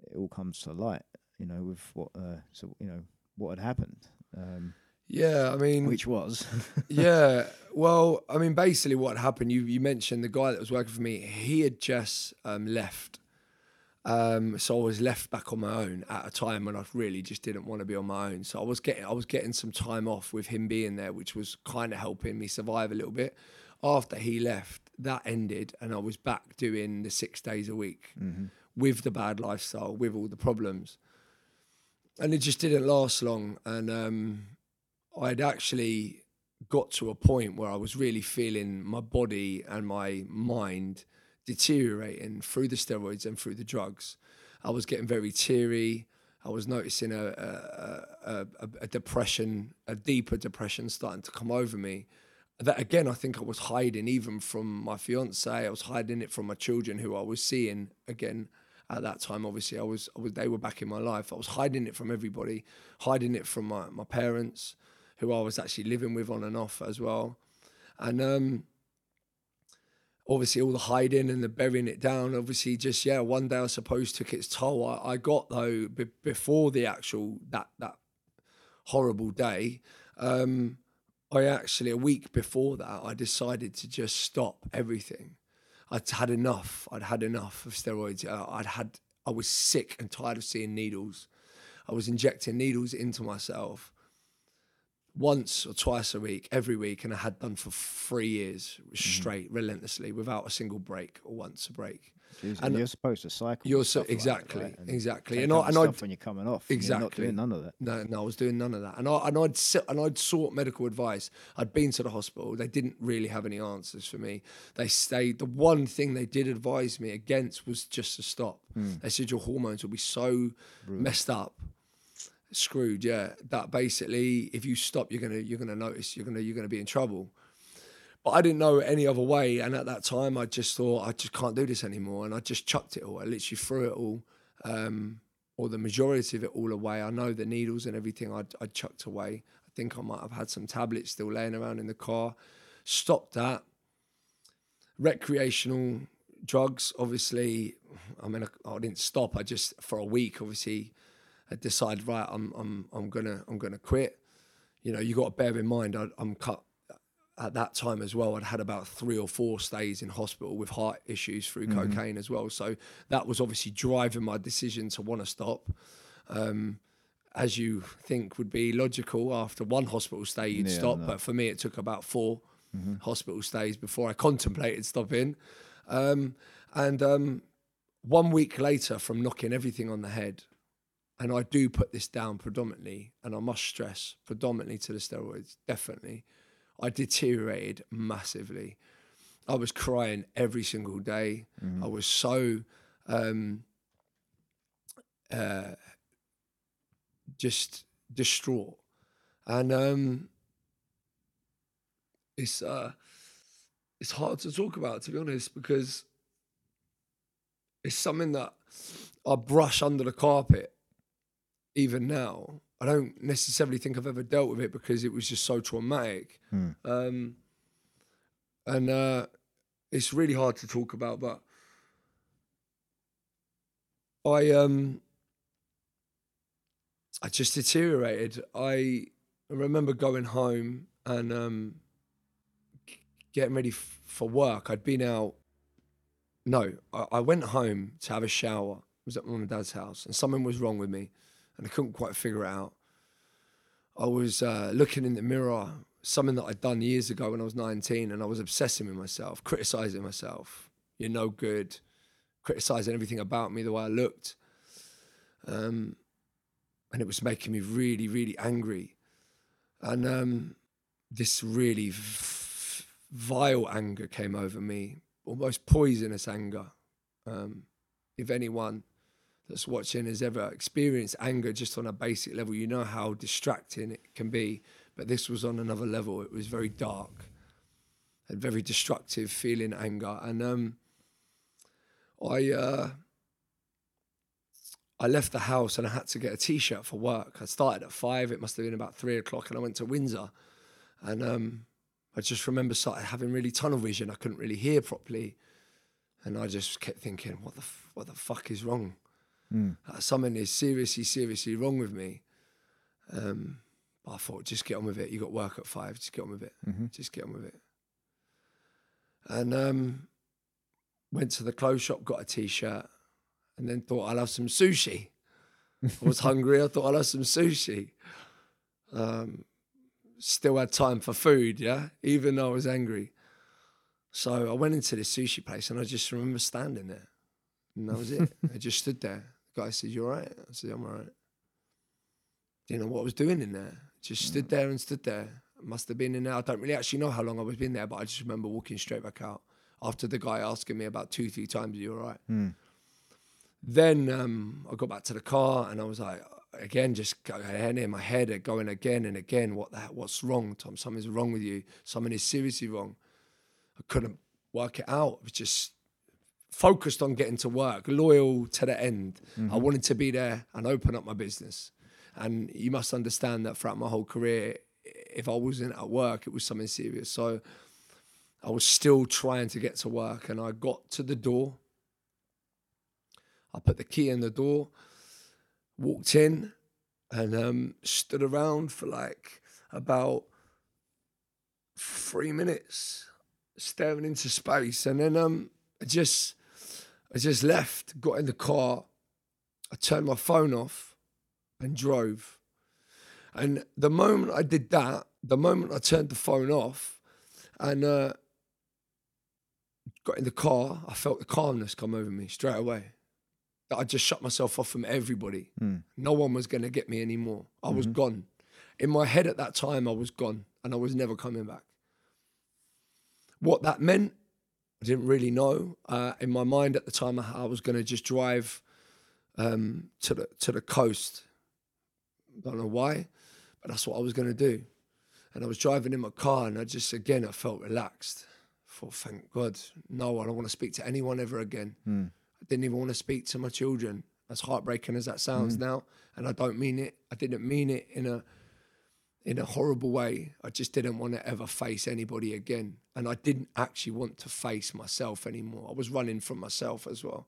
Speaker 2: it all comes to light. You know, with what uh, so you know what had happened, um,
Speaker 1: yeah. I mean,
Speaker 2: which was [LAUGHS]
Speaker 1: yeah. Well, I mean, basically, what happened? You you mentioned the guy that was working for me. He had just um, left, um, so I was left back on my own at a time when I really just didn't want to be on my own. So I was getting I was getting some time off with him being there, which was kind of helping me survive a little bit. After he left, that ended, and I was back doing the six days a week with the bad lifestyle, with all the problems, and it just didn't last long. And um, I'd actually got to a point where I was really feeling my body and my mind deteriorating through the steroids and through the drugs. I was getting very teary. I was noticing a, a, a, a, depression, a deeper depression starting to come over me. That again, I think I was hiding even from my fiance. I was hiding it from my children who I was seeing again at that time. Obviously, I was, I was they were back in my life. I was hiding it from everybody, hiding it from my, my parents, who I was actually living with on and off as well. And um, obviously, all the hiding and the burying it down, obviously, just yeah, one day I suppose took its toll. I, I got though b- before the actual that that horrible day. Um, I actually a week before that I decided to just stop everything. I'd had enough. I'd had enough of steroids. Uh, I'd had. I was sick and tired of seeing needles. I was injecting needles into myself once or twice a week, every week, and I had done for three years mm-hmm. straight, relentlessly, without a single break or once a break.
Speaker 2: Jeez,
Speaker 1: And
Speaker 2: you're supposed to cycle.
Speaker 1: you're so-
Speaker 2: stuff like that,
Speaker 1: exactly,
Speaker 2: right? And
Speaker 1: exactly. And I- and I'd-
Speaker 2: when you're coming off. and You're not
Speaker 1: Exactly.
Speaker 2: doing none of that.
Speaker 1: No, no, I was doing none of that, and I and I'd sit, and I'd sought medical advice. I'd been to the hospital. They didn't really have any answers for me. They stayed. The one thing they did advise me against was just to stop. Hmm. They said your hormones will be so messed up, screwed. Yeah, that basically, if you stop, you're gonna you're gonna notice you're gonna you're gonna be in trouble. But I didn't know any other way, and at that time, I just thought I just can't do this anymore, and I just chucked it all. I literally threw it all. Um, or the majority of it all away. I know the needles and everything I'd, I'd chucked away. I think I might have had some tablets still laying around in the car. Stopped that. Recreational drugs, obviously. I mean, I, I didn't stop. I just for a week, obviously, I decided right. I'm I'm I'm gonna I'm gonna quit. You know, you got to bear in mind I, I'm cut at that time as well. I'd had about three or four stays in hospital with heart issues through cocaine as well. So that was obviously driving my decision to want to stop. Um, as you think would be logical after one hospital stay, you'd
Speaker 2: Yeah,
Speaker 1: stop.
Speaker 2: no.
Speaker 1: But for me, it took about 4 hospital stays before I contemplated stopping. Um, and um, one week later, from knocking everything on the head, and I do put this down predominantly, and I must stress predominantly to the steroids, definitely. I deteriorated massively. I was crying every single day. I was so um, uh, just distraught, and um, it's uh, it's hard to talk about to be honest because it's something that I brush under the carpet even now. I don't necessarily think I've ever dealt with it because it was just so traumatic.
Speaker 2: Hmm.
Speaker 1: Um, and uh, it's really hard to talk about, but I um I just deteriorated. I remember going home and um getting ready f- for work. I'd been out. No, I, I went home to have a shower. I was at my mum and dad's house, and something was wrong with me, and I couldn't quite figure it out. I was uh, looking in the mirror, something that I'd done years ago when I was 19, and I was obsessing with myself, criticizing myself. You're no good, criticizing everything about me, the way I looked. Um, and it was making me really, really angry. And um, this really v- vile anger came over me, almost poisonous anger. Um, if anyone that's watching has ever experienced anger just on a basic level, you know how distracting it can be. But this was on another level. It was very dark and very destructive feeling anger. And um, I uh, I left the house and I had to get a t-shirt for work. I started at five. It must have been about three o'clock, and I went to Windsor. And um, I just remember started having really tunnel vision. I couldn't really hear properly, and I just kept thinking, "What the f- what the fuck is wrong? Uh, something is seriously, seriously wrong with me." Um, but I thought, just get on with it. You got work at five. Just get on with it. Just get on with it. And um, went to the clothes shop, got a t-shirt, and then thought I'll have some sushi. I was [LAUGHS] hungry. I thought I'll have some sushi. Um, still had time for food, yeah, even though I was angry. So I went into this sushi place and I just remember standing there. And that was it. I just stood there. The guy says, "You're right." I said, I'm all right. Didn't know what I was doing in there. Just stood there and stood there. Must have been in there. I don't really actually know how long I was been there, but I just remember walking straight back out after the guy asking me about two, three times, Are you all right? Then um, I got back to the car and I was like, again, just going in my head, going again and again. What the, what's wrong, Tom? Something's wrong with you. Something is seriously wrong. I couldn't work it out. It was just focused on getting to work, loyal to the end. I wanted to be there and open up my business. And you must understand that throughout my whole career, if I wasn't at work, it was something serious. So I was still trying to get to work, and I got to the door. I put the key in the door, walked in, and um, stood around for like about three minutes, staring into space, and then um, I just, I just left, got in the car, I turned my phone off, and drove. And the moment I did that, the moment I turned the phone off and uh, got in the car, I felt the calmness come over me straight away. That I just shut myself off from everybody.
Speaker 2: Mm.
Speaker 1: No one was going to get me anymore. I was gone. In my head at that time, I was gone and I was never coming back. What that meant, I didn't really know. Uh, in my mind at the time, I I was going to just drive um, to the to the coast. Don't know why, but that's what I was going to do. And I was driving in my car, and I just again I felt relaxed. I thought, thank God, no, I don't want to speak to anyone ever again. I didn't even want to speak to my children. As heartbreaking as that sounds now, and I don't mean it. I didn't mean it in a in a horrible way. I just didn't want to ever face anybody again. And I didn't actually want to face myself anymore. I was running from myself as well.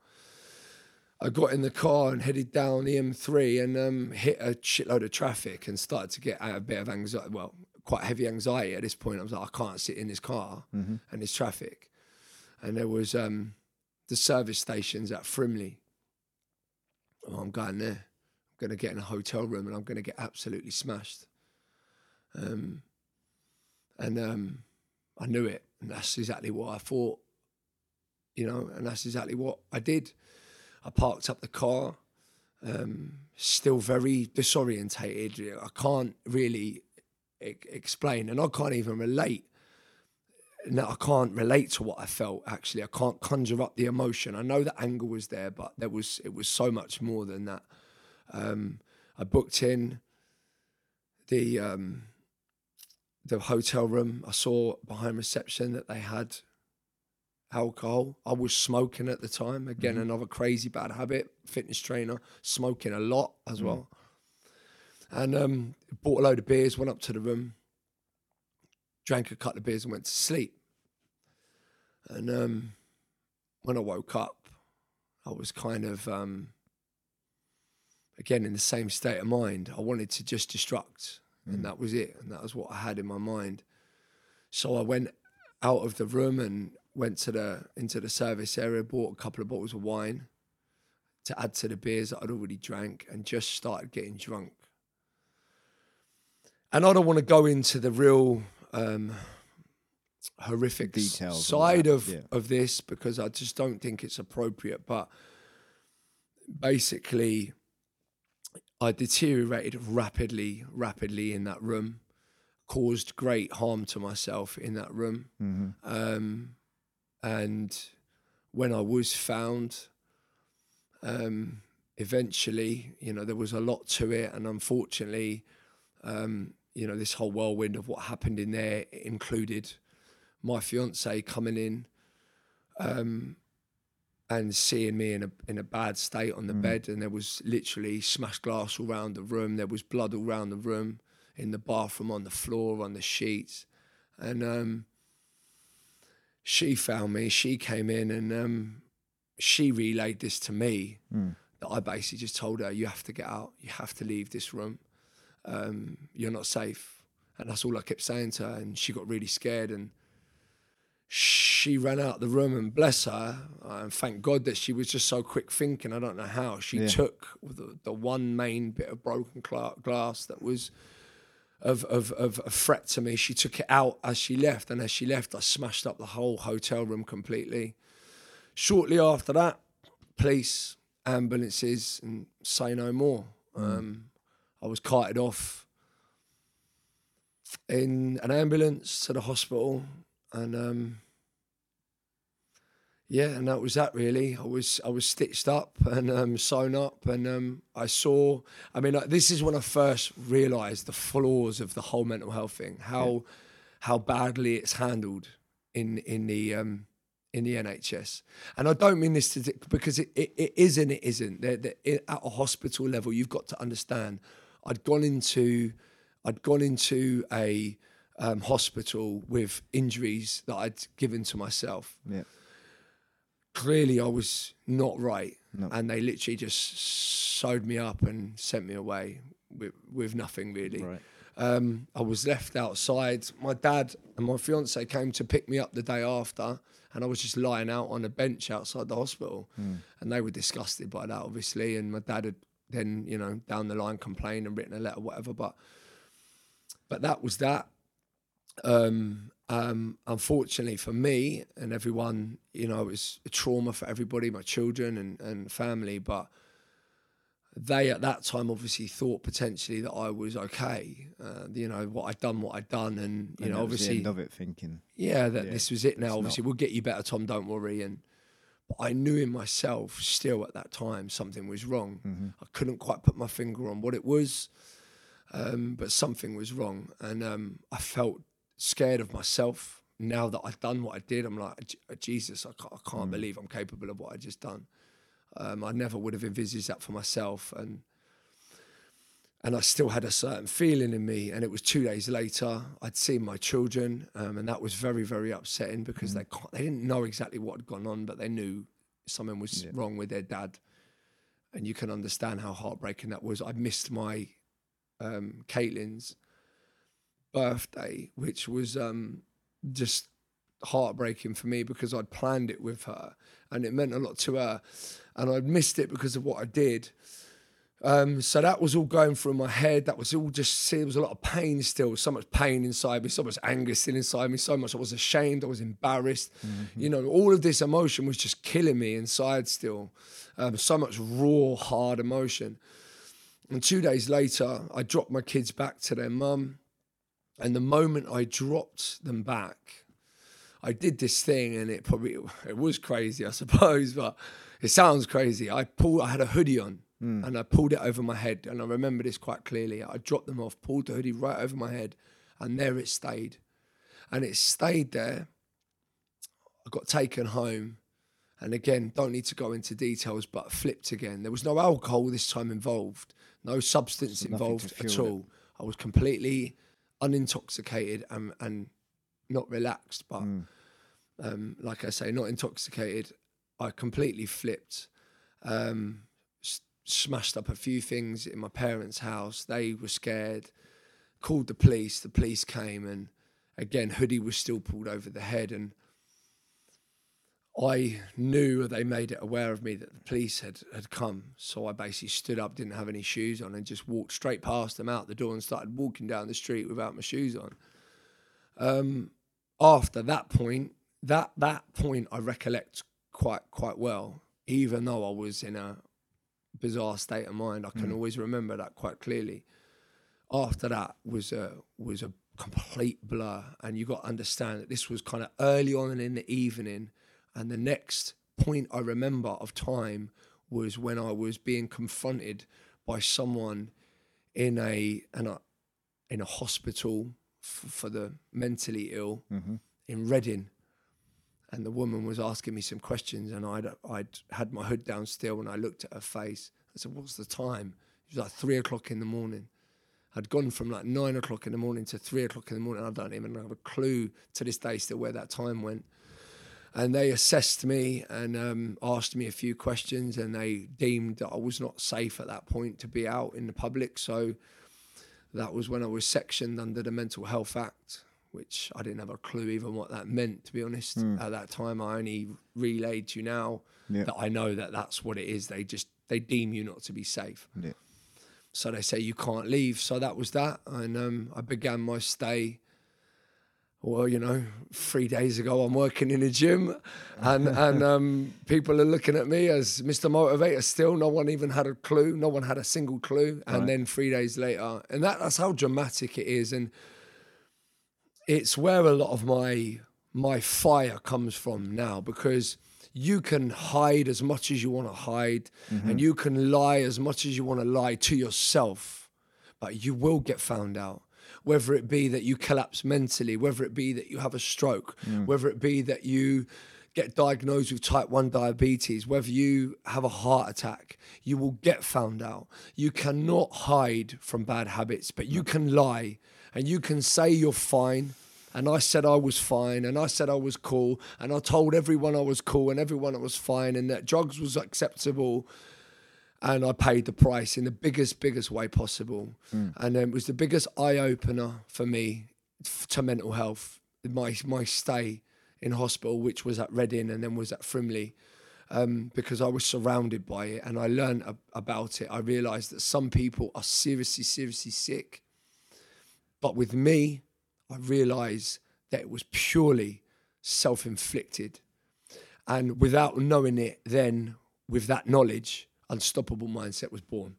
Speaker 1: I got in the car and headed down the M3 and um, hit a shitload of traffic and started to get a bit of anxiety. Well, quite heavy anxiety at this point. I was like, I can't sit in this car and there's traffic. And there was um, the service stations at Frimley. Oh, I'm going there. I'm going to get in a hotel room and I'm going to get absolutely smashed. Um, and um, I knew it, and that's exactly what I thought, you know, and that's exactly what I did. I parked up the car, um, still very disorientated. I can't really e- explain, and I can't even relate. No, I can't relate to what I felt. Actually, I can't conjure up the emotion. I know the anger was there, but there was it was so much more than that. Um, I booked in the um, the hotel room. I saw behind reception that they had alcohol. I was smoking at the time. Again, another crazy bad habit. Fitness trainer, smoking a lot as well. And um, bought a load of beers. Went up to the room, drank a couple of beers, and went to sleep. And um, when I woke up, I was kind of um, again in the same state of mind. I wanted to just destruct, and that was it. And that was what I had in my mind. So I went out of the room and went to the into the service area, bought a couple of bottles of wine to add to the beers that I'd already drank, and just started getting drunk. And I don't want to go into the real um, horrific
Speaker 2: Details
Speaker 1: side of
Speaker 2: yeah.
Speaker 1: of this because I just don't think it's appropriate. But basically, I deteriorated rapidly, rapidly in that room, caused great harm to myself in that room. Um, and when I was found, um, eventually, you know, there was a lot to it. And unfortunately, um, you know, this whole whirlwind of what happened in there included my fiance coming in um, and seeing me in a in a bad state on the bed, and there was literally smashed glass all around the room. There was blood all around the room, in the bathroom, on the floor, on the sheets, and um, she found me. She came in and um, she relayed this to me. That I basically just told her, "You have to get out. You have to leave this room. Um, you're not safe." And that's all I kept saying to her. And she got really scared and she ran out the room and bless her and thank god that she was just so quick thinking. I don't know how. She
Speaker 2: Yeah.
Speaker 1: took the, the one main bit of broken glass that was of, of, of a threat to me. She took it out as she left and as she left i smashed up the whole hotel room completely. Shortly after that police ambulances and say no more. Um, i was carted off in an ambulance to the hospital and um, yeah, and that was that really. I was I was stitched up and um, sewn up, and um, I saw. I mean, like, this is when I first realised the flaws of the whole mental health thing. How how badly it's handled in in the um, in the NHS. And I don't mean this to because it, it, it is and it isn't. They're, they're- it- at a hospital level, you've got to understand. I'd gone into I'd gone into a um, hospital with injuries that I'd given to myself.
Speaker 2: Yeah.
Speaker 1: Clearly, I was not right,
Speaker 2: No.
Speaker 1: and they literally just sewed me up and sent me away with, with nothing really.
Speaker 2: Right.
Speaker 1: Um, I was left outside. My dad and my fiance came to pick me up the day after, and I was just lying out on a bench outside the hospital. And they were disgusted by that, obviously. And my dad had then you know down the line complained and written a letter, whatever. But but that was that. Um, um, unfortunately for me and everyone, you know, it was a trauma for everybody, my children and, and family. But they at that time obviously thought potentially that I was okay. Uh, you know what I'd done, what I'd done, and you
Speaker 2: And
Speaker 1: know
Speaker 2: that was the
Speaker 1: obviously
Speaker 2: end of it, thinking
Speaker 1: yeah, that
Speaker 2: Yeah,
Speaker 1: this was it now. Obviously, we'll get you better, Tom. Don't worry. And but I knew in myself still at that time something was wrong.
Speaker 2: Mm-hmm.
Speaker 1: I couldn't quite put my finger on what it was, um, but something was wrong, and um, I felt scared of myself. Now that I've done what I did, I'm like, Jesus, I can't, I can't
Speaker 2: Mm.
Speaker 1: believe I'm capable of what I just done. Um, I never would have envisaged that for myself, and and I still had a certain feeling in me. And it was two days later, I'd seen my children, um, and that was very, very upsetting because they can't, they didn't know exactly what had gone on, but they knew something was
Speaker 2: Yeah.
Speaker 1: wrong with their dad. And you can understand how heartbreaking that was. I missed my um, Caitlin's birthday, which was um, just heartbreaking for me because I'd planned it with her, and it meant a lot to her, and I'd missed it because of what I did. Um, so that was all going through my head. That was all just, there was a lot of pain still, so much pain inside me, so much anger still inside me, so much I was ashamed, I was embarrassed. You know, all of this emotion was just killing me inside still. Um, so much raw, hard emotion. And two days later, I dropped my kids back to their mum. And the moment I dropped them back, I did this thing, and it probably [LAUGHS] it was crazy, I [LAUGHS] suppose, but it sounds crazy. I pulled, I had a hoodie on, hmm. and I pulled it over my head, and I remember this quite clearly. I dropped them off, pulled the hoodie right over my head, and there it stayed, and it stayed there. I got taken home, and again, don't need to go into details, but flipped again. There was no alcohol this time involved, no substance
Speaker 2: So
Speaker 1: involved at
Speaker 2: fuel it.
Speaker 1: all. I was completely unintoxicated and and not relaxed, but um, like I say, not intoxicated. I completely flipped, um, s- smashed up a few things in my parents' house. They were scared, called the police. The police came, and again, hoodie was still pulled over the head. And I knew they made it aware of me that the police had, had come. So I basically stood up, didn't have any shoes on, and just walked straight past them out the door and started walking down the street without my shoes on. Um, after that point, that that point I recollect quite quite well, even though I was in a bizarre state of mind. I can always remember that quite clearly. After that was a was a complete blur, and you got to understand that this was kind of early on in the evening, and the next point I remember of time was when I was being confronted by someone in a in a in a hospital f- for the mentally ill mm-hmm. in Reading, and the woman was asking me some questions, and I'd I'd had my hood down still, and I looked at her face. I said, "What's the time?" It was like three o'clock in the morning. I'd gone from like nine o'clock in the morning to three o'clock in the morning. I don't even have a clue to this day still where that time went. And they assessed me and um, asked me a few questions, and they deemed that I was not safe at that point to be out in the public. So that was when I was sectioned under the Mental Health Act, which I didn't have a clue even what that meant, to be honest. At that time, I only relayed to you now
Speaker 2: Yeah.
Speaker 1: that I know that that's what it is. They just they deem you not to be safe.
Speaker 2: Yeah.
Speaker 1: So they say you can't leave. So that was that, and um, I began my stay. Well, you know, three days ago, I'm working in a gym, and [LAUGHS] and um, people are looking at me as Mr. Motivator. Still, no one even had a clue. No one had a single clue. And then three days later, and that that's how dramatic it is, and it's where a lot of my my fire comes from now because you can hide as much as you want to hide and you can lie as much as you want to lie to yourself but you will get found out whether it be that you collapse mentally whether it be that you have a stroke mm. whether it be that you get diagnosed with type 1 diabetes whether you have a heart attack you will get found out. You cannot hide from bad habits but you can lie and you can say you're fine. And I said I was fine, and I said I was cool, and I told everyone I was cool, and everyone I was fine, and that drugs was acceptable, and I paid the price in the biggest, biggest way possible, and it was the biggest eye opener for me f- to mental health. My my stay in hospital, which was at Reading and then was at Frimley, um, because I was surrounded by it and I learned ab- about it. I realized that some people are seriously, seriously sick. But with me, I realized that it was purely self inflicted. And without knowing it, then with that knowledge, Unstoppable Mindset was born.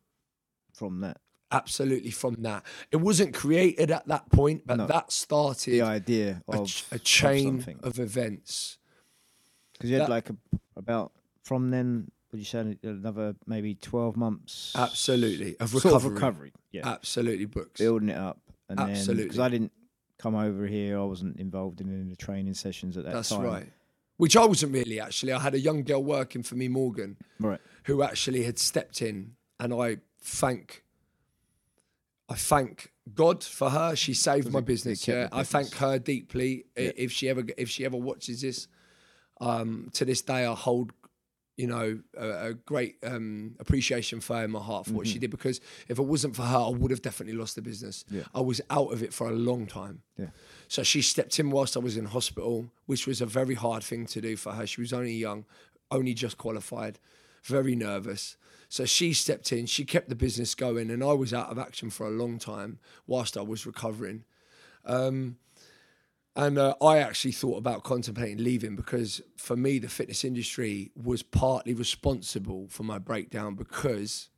Speaker 2: From that,
Speaker 1: Absolutely from that. It wasn't created at that point, but
Speaker 2: No.
Speaker 1: that started
Speaker 2: the idea
Speaker 1: a,
Speaker 2: of
Speaker 1: ch- a chain
Speaker 2: something.
Speaker 1: of events.
Speaker 2: because you had
Speaker 1: that-
Speaker 2: like a, about from then. Would you say another maybe twelve months?
Speaker 1: Absolutely. Of
Speaker 2: Sort
Speaker 1: recovery.
Speaker 2: of recovery. Yeah,
Speaker 1: Absolutely, books
Speaker 2: building it up, and then because I didn't come over here, I wasn't involved in any of the training sessions at that
Speaker 1: That's
Speaker 2: time.
Speaker 1: That's right. Which I wasn't really actually. I had a young girl working for me, Morgan,
Speaker 2: Right.
Speaker 1: Who actually had stepped in, and I thank, I thank God for her. She saved my business. Yeah, I thank her deeply.
Speaker 2: Yeah.
Speaker 1: If she ever, if she ever watches this, um, to this day, I hold, you know, a, a great um, appreciation for her in my heart for what she did. Because if it wasn't for her, I would have definitely lost the business.
Speaker 2: Mm-hmm. Yeah.
Speaker 1: I was out of it for a long time.
Speaker 2: Yeah.
Speaker 1: So she stepped in whilst I was in hospital, which was a very hard thing to do for her. She was only young, only just qualified, very nervous. So she stepped in, she kept the business going, and I was out of action for a long time whilst I was recovering. Um, and uh, I actually thought about contemplating leaving because for me, the fitness industry was partly responsible for my breakdown because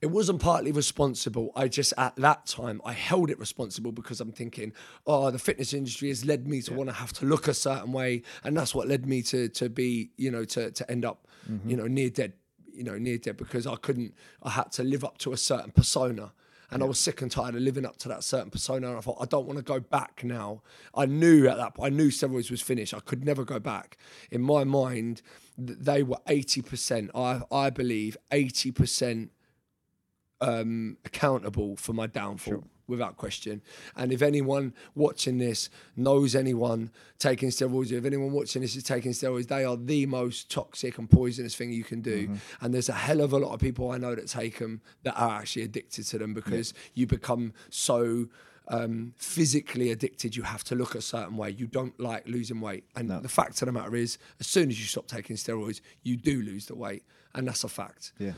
Speaker 1: it wasn't partly responsible. I just at that time I held it responsible because I'm thinking, oh, the fitness industry has led me to want to have to look a certain way, and that's what led me to to be, you know, to to end up, you know, near dead, you know, near dead because I couldn't. I had to live up to a certain persona. And I was sick and tired of living up to that certain persona. And I thought, I don't want to go back now. I knew at that point, I knew steroids was finished. I could never go back. In my mind, they were 80%, I, I believe, 80% um, accountable for my downfall without question. And if anyone watching this knows anyone taking steroids, if anyone watching this is taking steroids, they are the most toxic and poisonous thing you can do. And there's a hell of a lot of people I know that take them that are actually addicted to them because you become so. Um, physically addicted, you have to look a certain way. You don't like losing weight, and the fact of the matter is, as soon as you stop taking steroids, you do lose the weight, and that's a fact.
Speaker 2: Yeah.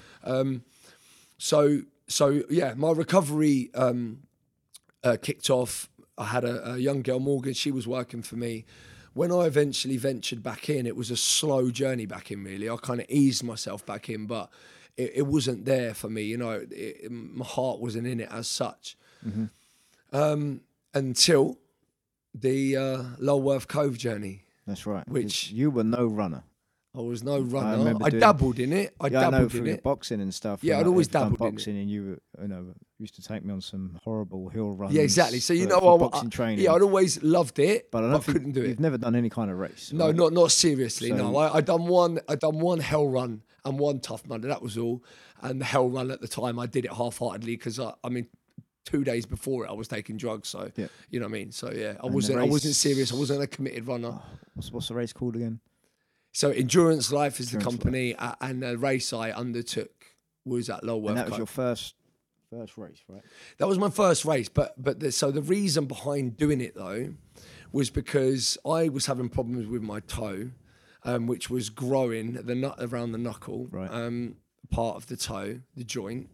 Speaker 1: So so yeah, my recovery um, uh, kicked off. I had a, a young girl, Morgan. She was working for me. When I eventually ventured back in, it was a slow journey back in. Really, I kind of eased myself back in, but it, it wasn't there for me. You know, it, it- my heart wasn't in it as such um, until the uh, Lulworth Cove journey.
Speaker 2: That's right.
Speaker 1: Which-
Speaker 2: you were no runner.
Speaker 1: I was no runner.
Speaker 2: remember
Speaker 1: I,
Speaker 2: doing-
Speaker 1: dabbled in it. I
Speaker 2: yeah, I know through
Speaker 1: in it.
Speaker 2: boxing and stuff.
Speaker 1: Yeah, I'd always dabbled in it.
Speaker 2: boxing, and you, were, you know, used to take me on some horrible hill runs.
Speaker 1: Yeah, exactly. So you
Speaker 2: for-
Speaker 1: know,
Speaker 2: for
Speaker 1: I,
Speaker 2: boxing
Speaker 1: I,
Speaker 2: training.
Speaker 1: yeah, I'd always loved it,
Speaker 2: but
Speaker 1: but
Speaker 2: I
Speaker 1: I,
Speaker 2: don't think
Speaker 1: couldn't do it.
Speaker 2: You've never done any kind of race.
Speaker 1: No,
Speaker 2: right?
Speaker 1: not not seriously.
Speaker 2: So-
Speaker 1: no, I, I done one. I done one hell run and one tough mudder. That was all. And the hell run at the time, I did it half-heartedly because I, I mean, two days before it, I was taking drugs. So
Speaker 2: Yeah.
Speaker 1: you know what I mean. So yeah, I wasn't. I wasn't serious. I wasn't a committed runner.
Speaker 2: Oh, what's, what's the race called again?
Speaker 1: So Endurance Life is the company, uh, and the race I undertook was at Lulworth.
Speaker 2: and that was
Speaker 1: Cup.
Speaker 2: your first first race, right?
Speaker 1: That was my first race, but but the, so the reason behind doing it though was because I was having problems with my toe, um, which was growing the nut around the knuckle,
Speaker 2: Right.
Speaker 1: um, part of the toe, the joint,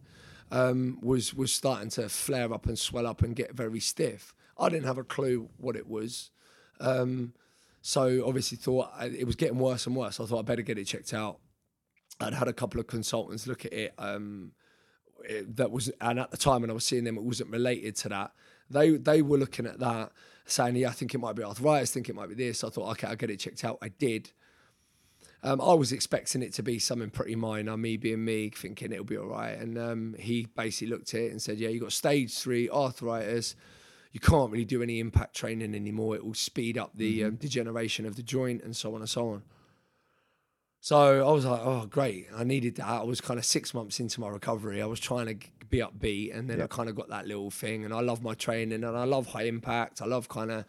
Speaker 1: um, was was starting to flare up and swell up and get very stiff. I didn't have a clue what it was. So obviously thought it was getting worse and worse. I thought I better get it checked out. I'd had a couple of consultants look at it. Um, it- that was and at the time when I was seeing them, it wasn't related to that. They they were looking at that, saying, "Yeah, I think it might be arthritis. I think it might be this." I thought, "Okay, I'll get it checked out." I did. Um, I was expecting it to be something pretty minor, me being me, thinking it'll be all right. And um, he basically looked at it and said, "Yeah, you got stage three arthritis. You can't really do any impact training anymore. It will speed up the um, degeneration of the joint and so on and so on." So I was like, oh, great. I needed that. I was kind of six months into my recovery. I was trying to be upbeat. And then I kind of got that little thing. And I love my training and I love high impact. I love kind of,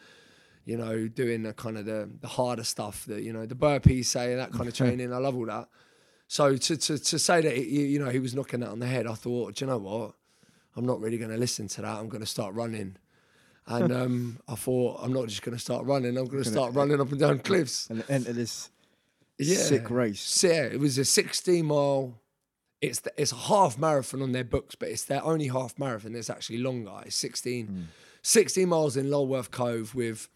Speaker 1: you know, doing the kind of the, the harder stuff that, you know, the burpees say and that kind of [LAUGHS] training. I love all that. So to, to, to say that, you, you know, he was knocking that on the head, I thought, do you know what? I'm not really going to listen to that. I'm going to start running. And um, I thought, I'm not just going to start running. I'm going to start running up and down cliffs.
Speaker 2: And enter this
Speaker 1: Yeah.
Speaker 2: sick race.
Speaker 1: Yeah, it was a 16 mile. It's the, it's a half marathon on their books, but it's their only half marathon that's actually longer. It's 16, 16 miles in Lulworth Cove with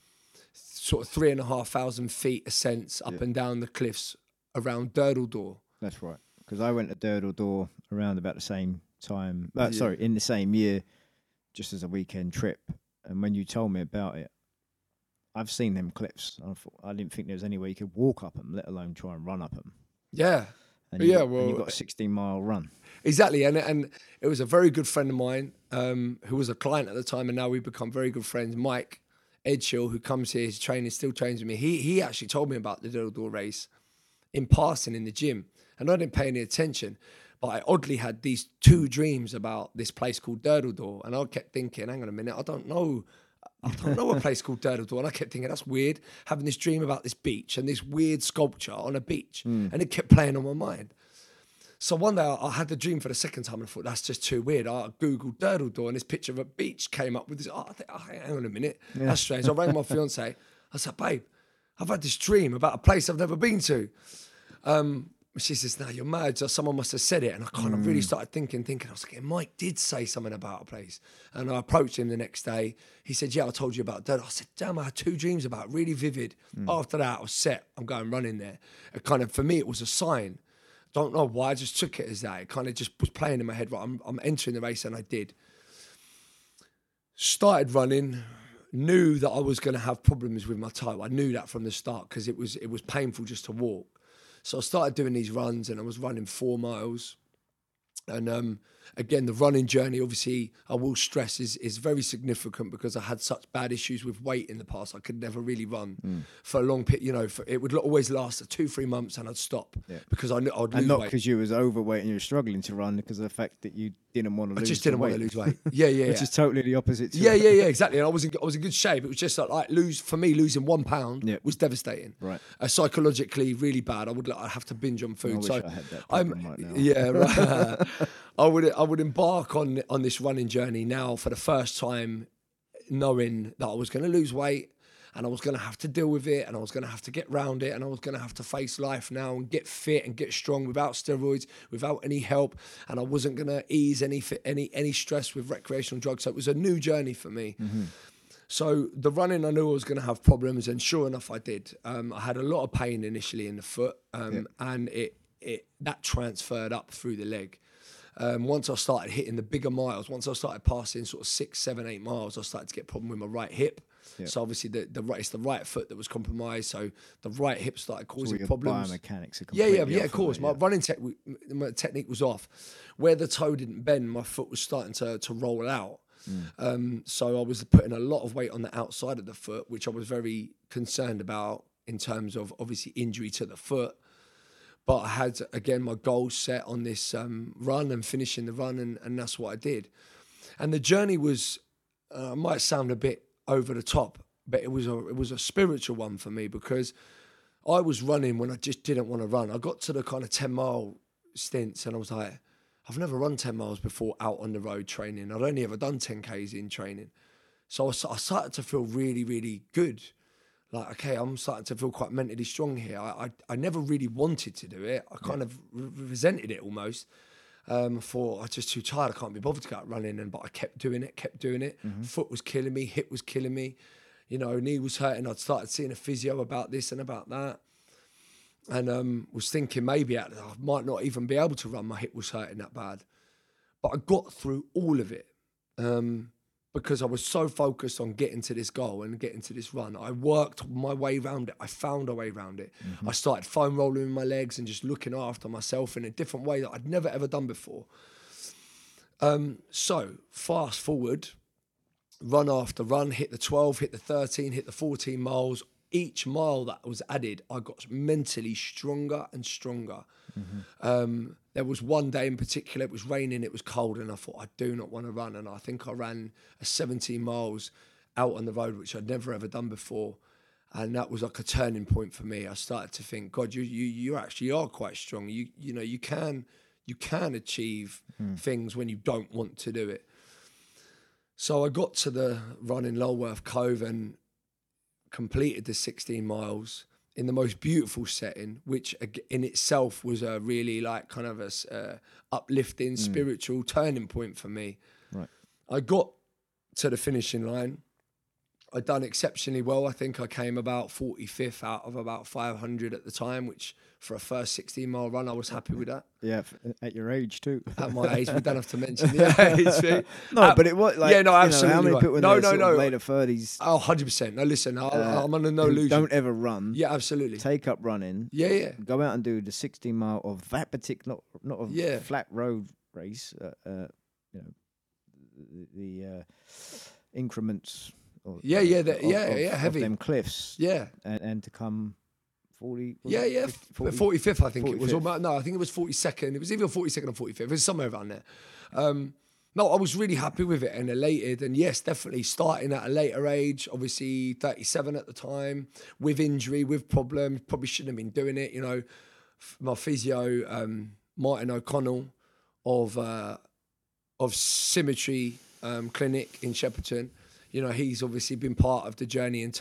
Speaker 1: sort of three and a half thousand feet ascents up and down the cliffs around Durdle Door.
Speaker 2: That's right. Because I went to Durdle Door around about the same time. Uh,
Speaker 1: Yeah.
Speaker 2: Sorry, in the same year, just as a weekend trip. And when you told me about it, I've seen them cliffs. I thought I didn't think there was any way you could walk up them, let alone try and run up them.
Speaker 1: Yeah,
Speaker 2: And you
Speaker 1: Yeah,
Speaker 2: got, and you
Speaker 1: well,
Speaker 2: got a 16 mile run.
Speaker 1: Exactly, and and it was a very good friend of mine um, who was a client at the time, and now we've become very good friends. Mike Edgeshill, who comes here, he's training, still trains with me. He he actually told me about the Durdle Door race in passing in the gym, and I didn't pay any attention. But I oddly had these two dreams about this place called Durdle Door, and I kept thinking, "Hang on a minute, I don't know." I don't know a place called Durdle Door. And I kept thinking, that's weird, having this dream about this beach and this weird sculpture on a beach. And it kept playing on my mind. So one day I had the dream for the second time and I thought that's just too weird. I googled Durdle Door and this picture of a beach came up with this. Oh, I think, oh, hang on a minute, that's strange. I rang my fiance. I said, babe, I've had this dream about a place I've never been to. Um, she says, "No, you're mad. So someone must have said it." And I kind of really hmm. started thinking, thinking. I was like, "Mike did say something about a place." And I approached him the next day. He said, "Yeah, I told you about that." I said, "Damn, I had two dreams about it, really vivid." Hmm. After that, I was set. I'm going running there. It kind of for me, it was a sign. Don't know why. I just took it as that. It kind of just was playing in my head. Right, I'm, I'm entering the race, and I did. Started running. Knew that I was going to have problems with my toe. I knew that from the start because it was it was painful just to walk. So I started doing these runs, and I was running four miles. And um, again, the running journey, obviously, I will stress is is very significant because I had such bad issues with weight in the past. I could never really run for a long pit. You know, for, it would always last two, three months, and I'd stop because I knew I'd lose
Speaker 2: And not because you was overweight and you were struggling to run, because of the fact that you didn't want to
Speaker 1: I
Speaker 2: lose
Speaker 1: just didn't want
Speaker 2: weight,
Speaker 1: to lose weight. Yeah, yeah, [LAUGHS]
Speaker 2: Which
Speaker 1: yeah.
Speaker 2: is totally the opposite. To
Speaker 1: Yeah, yeah, yeah, [LAUGHS] exactly. And I was in, I was in good shape. It was just like, like lose for me losing one pound
Speaker 2: Yeah.
Speaker 1: was devastating.
Speaker 2: Right.
Speaker 1: Uh, psychologically, really bad. I would like, I'd have to binge on food.
Speaker 2: wish
Speaker 1: so
Speaker 2: I had that
Speaker 1: I'm
Speaker 2: problem right now.
Speaker 1: yeah, right. [LAUGHS] I would I would embark on on this running journey now for the first time, knowing that I was going to lose weight. And I was going to have to deal with it, and I was going to have to get round it, and I was going to have to face life now and get fit and get strong without steroids, without any help, and I wasn't going to ease any any any stress with recreational drugs. So it was a new journey for me. So the running, I knew I was going to have problems, and sure enough, I did. Um, I had a lot of pain initially in the foot, um, and it it that transferred up through the leg. Um, once I started hitting the bigger miles, once I started passing sort of six, seven, eight miles, I started to get problem with my right hip. So obviously the the right it's the right foot that was compromised. So the right hip started causing
Speaker 2: your
Speaker 1: problems.
Speaker 2: biomechanics are
Speaker 1: Yeah, yeah, yeah, of course. My
Speaker 2: yeah.
Speaker 1: running tech, my technique was off. Where the toe didn't bend, my foot was starting to to roll out.
Speaker 2: Mm.
Speaker 1: Um, so I was putting a lot of weight on the outside of the foot, which I was very concerned about in terms of obviously injury to the foot. But I had again my goals set on this um, run and finishing the run, and, and that's what I did. And the journey was, uh, might sound a bit over the top, but it was a it was a spiritual one for me because I was running when I just didn't want to run. I got to the kind of 10 mile stints and I was like, I've never run 10 miles before out on the road training. I'd only ever done 10Ks in training. So I started to feel really, really good. Like, okay, I'm starting to feel quite mentally strong here. I, I, I never really wanted to do it. I kind of re- resented it almost. Um, for I'm just too tired. I can't be bothered to go out running, and but I kept doing it, kept doing it. Foot was killing me, hip was killing me. You know, knee was hurting. I'd started seeing a physio about this and about that and um, was thinking maybe I I might not even be able to run. My hip was hurting that bad, but I got through all of it um, because I was so focused on getting to this goal and getting to this run. I worked my way around it. I found a way around it. I started foam rolling my legs and just looking after myself in a different way that I'd never ever done before. Um, so fast forward, run after run, hit the 12, hit the 13, hit the 14 miles. Each mile that was added, I got mentally stronger and stronger. Um, there was one day in particular, it was raining, it was cold, and I thought, I do not want to run. And I think I ran a 17 miles out on the road, which I'd never ever done before. And that was like a turning point for me. I started to think, God, you you you actually are quite strong. You you know you can you can achieve hmm. things when you don't want to do it. So I got to the run in Lulworth Cove and completed the 16 miles. In the most beautiful setting, which in itself was a really like kind of a uh, uplifting spiritual turning point for me.
Speaker 2: Right.
Speaker 1: I got to the finishing line. I'd done exceptionally well. I think I came about 45th out of about 500 at the time, which for a first 16 mile run, I was happy with that.
Speaker 2: Yeah, at your age too.
Speaker 1: At my age, we don't have to mention [LAUGHS] the age. [LAUGHS]
Speaker 2: no,
Speaker 1: Uh,
Speaker 2: but it was like
Speaker 1: yeah, no,
Speaker 2: you know,
Speaker 1: absolutely
Speaker 2: how many people
Speaker 1: No, no, no.
Speaker 2: later thirties
Speaker 1: Oh, 100%. No, listen, I,
Speaker 2: Uh,
Speaker 1: I'm under no illusion.
Speaker 2: don't ever run,
Speaker 1: Yeah, absolutely.
Speaker 2: take up running,
Speaker 1: Yeah, yeah.
Speaker 2: go out and do the 16 mile of that particular, not not a
Speaker 1: Yeah.
Speaker 2: flat road race, uh, uh, you know, the, the uh, increments. Or,
Speaker 1: Yeah, yeah, the-
Speaker 2: of-
Speaker 1: yeah,
Speaker 2: of-
Speaker 1: yeah, heavy.
Speaker 2: them cliffs,
Speaker 1: Yeah.
Speaker 2: and, and to come 40.
Speaker 1: Yeah, yeah.
Speaker 2: 50,
Speaker 1: 40, 45th, I think it was.
Speaker 2: 45th.
Speaker 1: No, I think it was 42nd. It was either 42nd or 45th. It was somewhere around there. Um, no, I was really happy with it and elated. And yes, definitely starting at a later age, obviously 37 at the time, with injury, with problems, probably shouldn't have been doing it. You know, my physio, um, Martin O'Connell of uh, of Symmetry um, Clinic in Shepperton. You know, he's obviously been part of the journey in,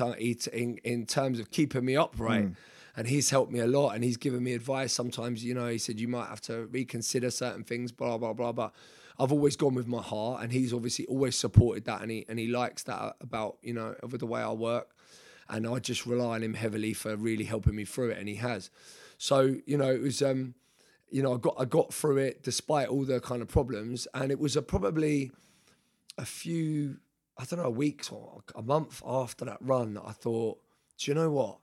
Speaker 1: in, in terms of keeping me upright. And he's helped me a lot and he's given me advice. Sometimes, you know, he said, you might have to reconsider certain things, blah, blah, blah, blah. I've always gone with my heart and he's obviously always supported that and he, and he likes that about, you know, over the way I work. And I just rely on him heavily for really helping me through it and he has. So, you know, it was, um, you know, I got I got through it despite all the kind of problems, and it was a, probably a few, I don't know, weeks or a month after that run that I thought, do you know what?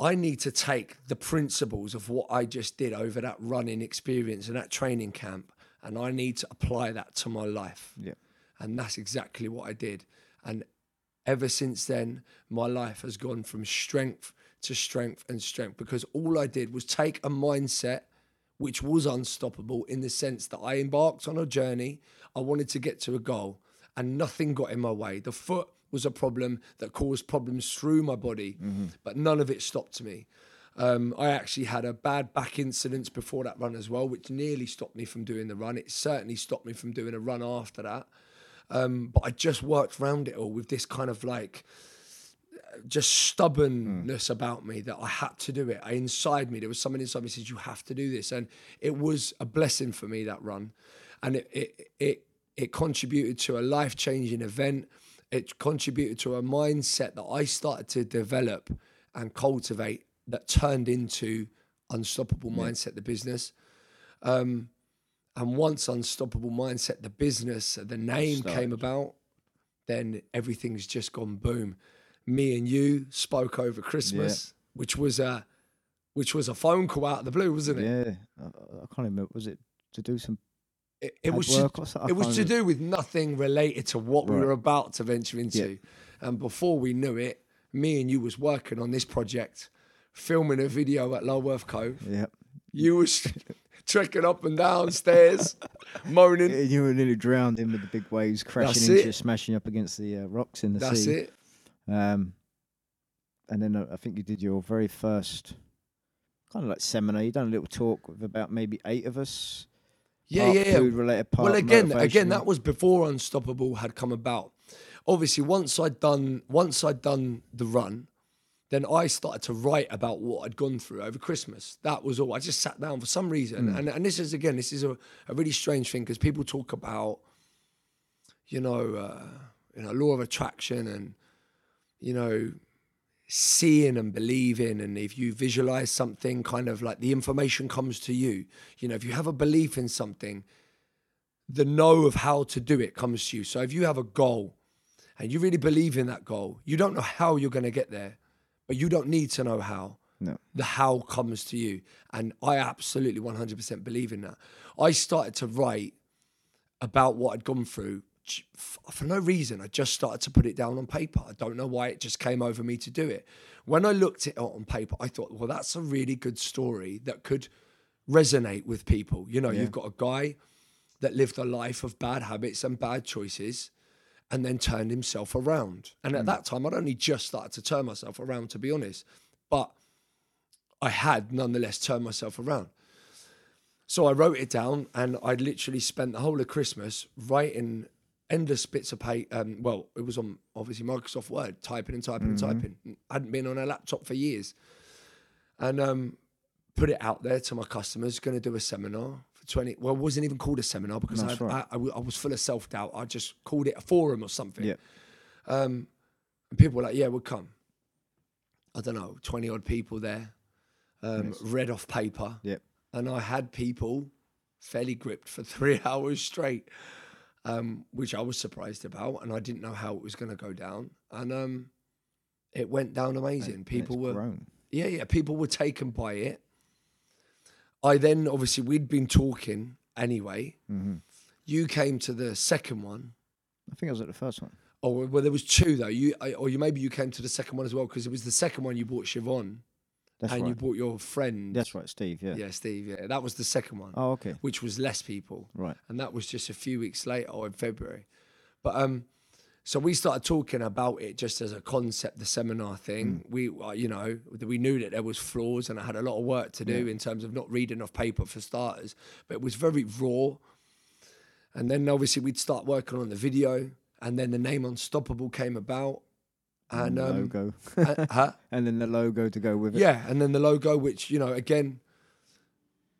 Speaker 1: I need to take the principles of what I just did over that running experience and that training camp, and I need to apply that to my life.
Speaker 2: Yeah.
Speaker 1: And that's exactly what I did. And ever since then, my life has gone from strength to strength and strength because all I did was take a mindset which was unstoppable in the sense that I embarked on a journey. I wanted to get to a goal and nothing got in my way. The foot was a problem that caused problems through my body, but none of it stopped me. Um, I actually had a bad back incident before that run as well, which nearly stopped me from doing the run. It certainly stopped me from doing a run after that. Um, but I just worked around it all with this kind of like just stubbornness about me that I had to do it. I, inside me, there was something inside me that says you have to do this, and it was a blessing for me that run, and it it it, it contributed to a life changing event. It contributed to a mindset that I started to develop and cultivate that turned into unstoppable mindset the business. Um, and once unstoppable mindset the business the name came about, then everything's just gone boom. Me and you spoke over Christmas, which was a which was a phone call out of the blue, wasn't it?
Speaker 2: Yeah, I, I can't remember. Was it to do some?
Speaker 1: It, it was to? It was to do with nothing related to what we were about to venture into. And before we knew it, me and you was working on this project, filming a video at Lulworth Cove.
Speaker 2: Yeah,
Speaker 1: You was [LAUGHS] trekking up and down stairs, [LAUGHS] moaning.
Speaker 2: Yeah, you were nearly drowned in with the big waves crashing
Speaker 1: That's
Speaker 2: into
Speaker 1: it.
Speaker 2: smashing up against the uh, rocks in the
Speaker 1: That's
Speaker 2: sea.
Speaker 1: That's it.
Speaker 2: Um, and then uh, I think you did your very first kind of like seminar. You done a little talk with about maybe eight of us.
Speaker 1: Yeah, yeah, yeah.
Speaker 2: Food related part.
Speaker 1: well again again that was before unstoppable had come about. Obviously once i'd done once i'd done the run then i started to write about what i'd gone through over christmas. That was all. I just sat down for some reason. And, and this is again this is a, a really strange thing because people talk about you know uh, you know law of attraction and you know seeing and believing and if you visualize something kind of like the information comes to you. You know if you have a belief in something the know of how to do it comes to you. So if you have a goal and you really believe in that goal you don't know how you're going to get there but you don't need to know how.
Speaker 2: No.
Speaker 1: the how comes to you and i absolutely 100% believe in that. I started to write about what i'd gone through for no reason i just started to put it down on paper i don't know why it just came over me to do it when i looked it on paper i thought well that's a really good story that could resonate with people you know you've got a guy that lived a life of bad habits and bad choices and then turned himself around. And at hmm. that time, I'd only just started to turn myself around, to be honest. But I had nonetheless turned myself around. So I wrote it down and I literally spent the whole of Christmas writing endless bits of paper. Um, well, it was on obviously Microsoft Word, typing and typing and typing. I hadn't been on a laptop for years. and um, put it out there to my customers. Going to do a seminar for twenty. Well, it wasn't even called a seminar because I,
Speaker 2: right.
Speaker 1: I, I I was full of self doubt. I just called it a forum or something.
Speaker 2: Yeah.
Speaker 1: Um, and people were like, "Yeah, we'll come." I don't know, twenty odd people there, um, read off paper,
Speaker 2: Yep.
Speaker 1: and I had people fairly gripped for [LAUGHS] three hours straight, um, which I was surprised about, and I didn't know how it was going to go down, and um, it went down amazing.
Speaker 2: And
Speaker 1: people were,
Speaker 2: grown.
Speaker 1: yeah, yeah, people were taken by it. I then obviously we'd been talking anyway.
Speaker 2: hmm
Speaker 1: You came to the second one.
Speaker 2: I think I was at the first one.
Speaker 1: Oh well, there was two though. You I- or you maybe you came to the second one as well because it was the second one you bought Siobhan
Speaker 2: That's
Speaker 1: and
Speaker 2: right.
Speaker 1: you bought your friend.
Speaker 2: That's right, Steve. Yeah.
Speaker 1: yeah, Steve. Yeah, that was the second one,
Speaker 2: Oh, okay.
Speaker 1: which was less people,
Speaker 2: Right.
Speaker 1: and that was just a few weeks later or in February. But um, so we started talking about it just as a concept, the seminar thing.
Speaker 2: Mm.
Speaker 1: We, uh, you know, we knew that there was flaws, and I had a lot of work to do in terms of not reading off paper for starters. But it was very raw. And then obviously we'd start working on the video, and then the name Unstoppable came about, and um,
Speaker 2: logo.
Speaker 1: uh, [LAUGHS] huh?
Speaker 2: and then the logo to go with it.
Speaker 1: Yeah, and then the logo, which you know, again,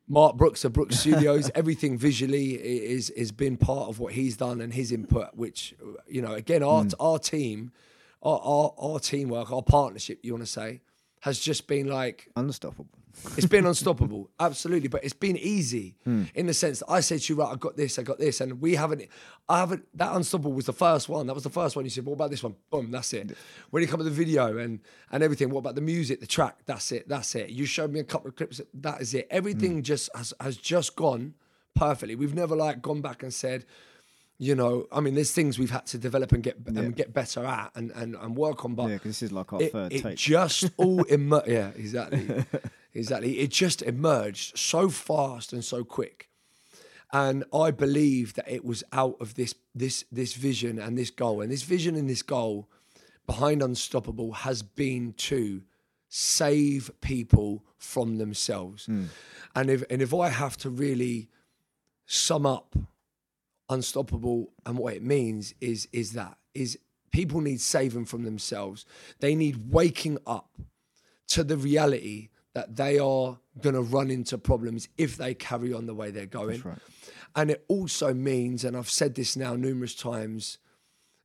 Speaker 1: Mark Brooks of Brooks Studios, [LAUGHS] everything visually is is been part of what he's done and his input. Which you know, again, our our team, our, our our teamwork, our partnership, you want to say, has just been like
Speaker 2: Unstoppable.
Speaker 1: It's been unstoppable, [LAUGHS] absolutely. But it's been easy hmm. in the sense that I said to you, right, I got this, I got this, and we haven't. I haven't. That unstoppable was the first one. That was the first one. You said, what about this one? Boom, that's it. When you come to the video and and everything, what about the music, the track? That's it. That's it. You showed me a couple of clips. That is it. Everything hmm. just has has just gone perfectly. We've never like gone back and said. You know, I mean, there's things we've had to develop and get and get better at and, and, and work on. But
Speaker 2: Yeah, because this is like our
Speaker 1: it,
Speaker 2: third
Speaker 1: it
Speaker 2: take.
Speaker 1: just [LAUGHS] all emerged. Yeah, exactly, [LAUGHS] exactly. It just emerged so fast and so quick, and I believe that it was out of this this this vision and this goal, and this vision and this goal behind Unstoppable has been to save people from themselves, hmm. and if and if I have to really sum up unstoppable. And what it means is is that is people need saving from themselves. They need waking up to the reality that they are going to run into problems if they carry on the way they're going.
Speaker 2: Right.
Speaker 1: and it also means and i've said this now numerous times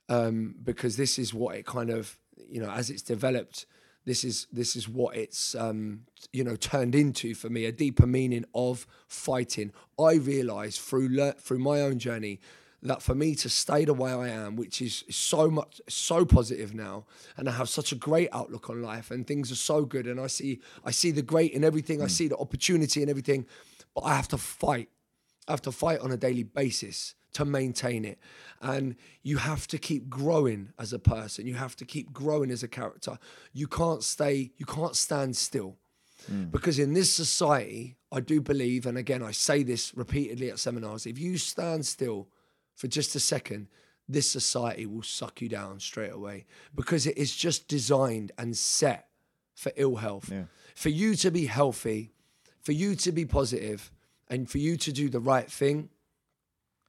Speaker 1: um, because this is what it kind of you know as it's developed this is this is what it's um, you know turned into for me a deeper meaning of fighting. I realized through le- through my own journey that for me to stay the way i am which is so much so positive now and i have such a great outlook on life and things are so good and i see i see the great in everything i see the opportunity in everything but i have to fight. I have to fight on a daily basis to maintain it. And you have to keep growing as a person. You have to keep growing as a character. You can't stay, you can't stand still. Hmm. Because in this society, I do believe, and again, I say this repeatedly at seminars if you stand still for just a second, this society will suck you down straight away because it is just designed and set for ill health.
Speaker 2: Yeah.
Speaker 1: For you to be healthy, for you to be positive, and for you to do the right thing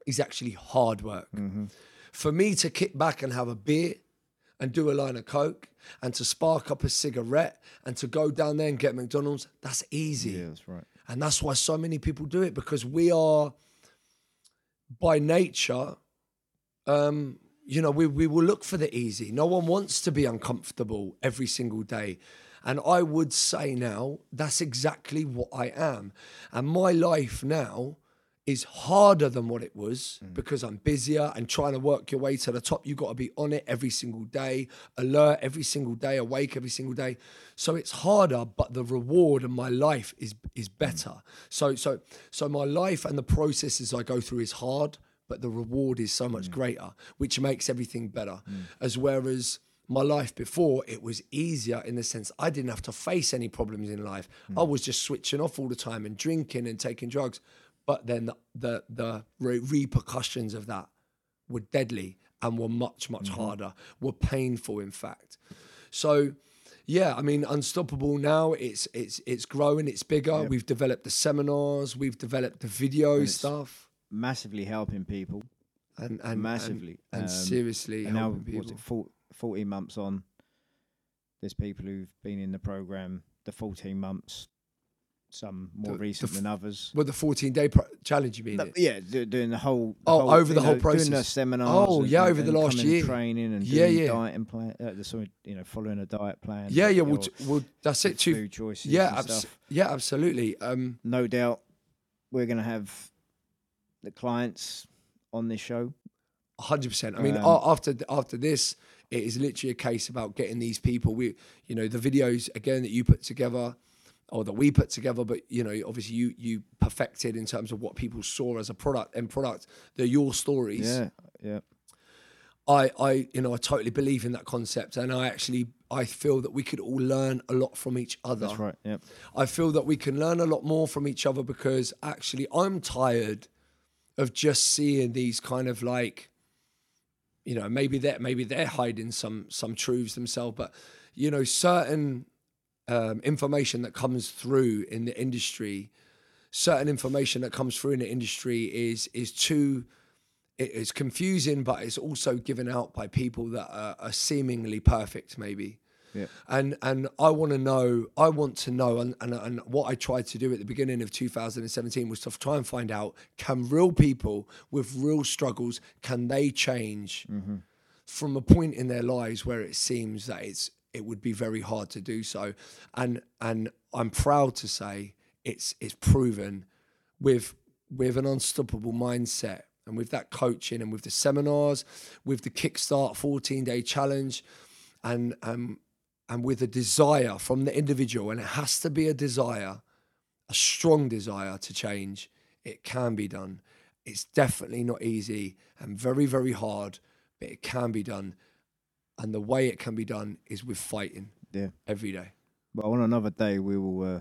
Speaker 1: is actually hard work. For me to kick back and have a beer and do a line of coke and to spark up a cigarette and to go down there and get McDonald's, that's easy.
Speaker 2: Yeah, that's right.
Speaker 1: And that's why so many people do it because we are, by nature, um, you know, we, we will look for the easy. No one wants to be uncomfortable every single day. And I would say now, that's exactly what I am. And my life now is harder than what it was mm. because I'm busier and trying to work your way to the top. You've got to be on it every single day, alert every single day, awake every single day. So it's harder, but the reward of my life is is mm. better. So so so my life and the processes I go through is hard, but the reward is so much mm. greater, which makes everything better. As whereas my life before it was easier in the sense I didn't have to face any problems in life. I was just switching off all the time and drinking and taking drugs. But then the the, the re- repercussions of that were deadly and were much much harder, were painful in fact. So yeah, I mean, unstoppable now. It's it's it's growing. It's bigger. We've developed the seminars. We've developed the video stuff,
Speaker 2: Massively helping people.
Speaker 1: and and
Speaker 2: massively.
Speaker 1: and, and
Speaker 2: Um,
Speaker 1: seriously
Speaker 2: and now,
Speaker 1: helping
Speaker 2: what's
Speaker 1: people.
Speaker 2: it, 40, 14 months on, there's people who've been in the program the 14 months, some more
Speaker 1: The- the
Speaker 2: recent
Speaker 1: f-
Speaker 2: than others.
Speaker 1: Well, the 14 day pro- challenge, you mean? It?
Speaker 2: yeah, do, doing the whole.
Speaker 1: Oh,
Speaker 2: whole,
Speaker 1: over the
Speaker 2: you
Speaker 1: whole
Speaker 2: know, Doing the
Speaker 1: process.
Speaker 2: seminars.
Speaker 1: Oh,
Speaker 2: and-
Speaker 1: yeah,
Speaker 2: and-
Speaker 1: over the last year.
Speaker 2: training and
Speaker 1: Yeah,
Speaker 2: doing
Speaker 1: yeah.
Speaker 2: dieting plan. Uh, the sort you know, following a diet plan.
Speaker 1: Yeah, yeah. Well, t- well that's it. too.
Speaker 2: food choices.
Speaker 1: Yeah, abs-
Speaker 2: stuff.
Speaker 1: yeah, absolutely. Um,
Speaker 2: No doubt, we're going to have the clients on this show.
Speaker 1: hundred percent. I mean,
Speaker 2: Um,
Speaker 1: after after this, it is literally a case about getting these people. We, you know, the videos again that you put together, or that we put together, but you know, obviously you you perfected in terms of what people saw as a product and product. They're your stories.
Speaker 2: Yeah, yeah.
Speaker 1: I, I, you know, I totally believe in that concept, and I actually, I feel that we could all learn a lot from each other.
Speaker 2: That's right. Yeah.
Speaker 1: I feel that we can learn a lot more from each other because actually I'm tired of just seeing these kind of like you know maybe they're maybe they're hiding some some truths themselves but you know certain um, information that comes through in the industry. Certain information that comes through in the industry is is too it is confusing but it's also given out by people that are, are seemingly perfect maybe.
Speaker 2: Yeah.
Speaker 1: and and I want to know I want to know and, and and what I tried to do at the beginning of 2017 was to try and find out can real people with real struggles can they change from a point in their lives where it seems that it's it would be very hard to do so. And and I'm proud to say it's it's proven with with an unstoppable mindset and with that coaching and with the seminars with the kickstart 14 day challenge and um and with a desire from the individual and it has to be a desire a strong desire to change it can be done. It's definitely not easy and very very hard but it can be done and the way it can be done is with fighting
Speaker 2: Yeah.
Speaker 1: every day
Speaker 2: But on another day, we will uh,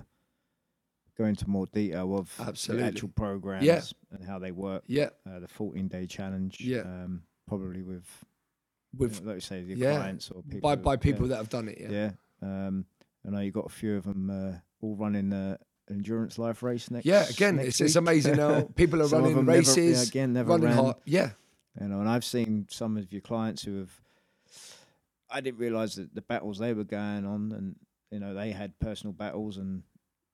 Speaker 2: go into more detail of
Speaker 1: Absolutely.
Speaker 2: the actual programs
Speaker 1: Yeah.
Speaker 2: and how they work.
Speaker 1: yeah
Speaker 2: Uh, the 14 day challenge.
Speaker 1: Yeah.
Speaker 2: Um, probably with,
Speaker 1: with
Speaker 2: you know, like you say, the
Speaker 1: yeah,
Speaker 2: clients or people.
Speaker 1: by by people
Speaker 2: yeah.
Speaker 1: that have done it yeah
Speaker 2: Yeah. Um, I know you got a few of them uh, all running the Endurancelife race next.
Speaker 1: Yeah, again,
Speaker 2: next
Speaker 1: it's, it's amazing now. [LAUGHS] People are running
Speaker 2: them never-
Speaker 1: races,
Speaker 2: yeah, again, never
Speaker 1: running
Speaker 2: ran.
Speaker 1: hard. Yeah,
Speaker 2: You know, and I've seen some of your clients who have. I didn't realize that the battles they were going on, and you know, they had personal battles, and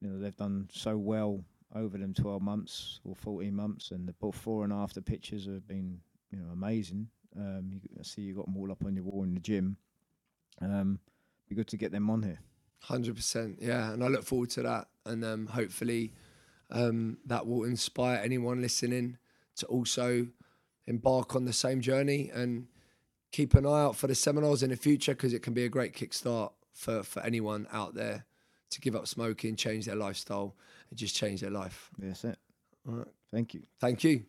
Speaker 2: you know, they've done so well over them twelve months or fourteen months, and the before and after pictures have been, you know, amazing. Um, you, I see you got them all up on your wall in the gym. Um, be good to get them on here.
Speaker 1: hundred percent. Yeah, and I look forward to that, and um, hopefully um, that will inspire anyone listening to also embark on the same journey and keep an eye out for the seminars in the future because it can be a great kickstart for for anyone out there to give up smoking, change their lifestyle, and just change their life.
Speaker 2: That's it.
Speaker 1: All right.
Speaker 2: Thank you.
Speaker 1: Thank you.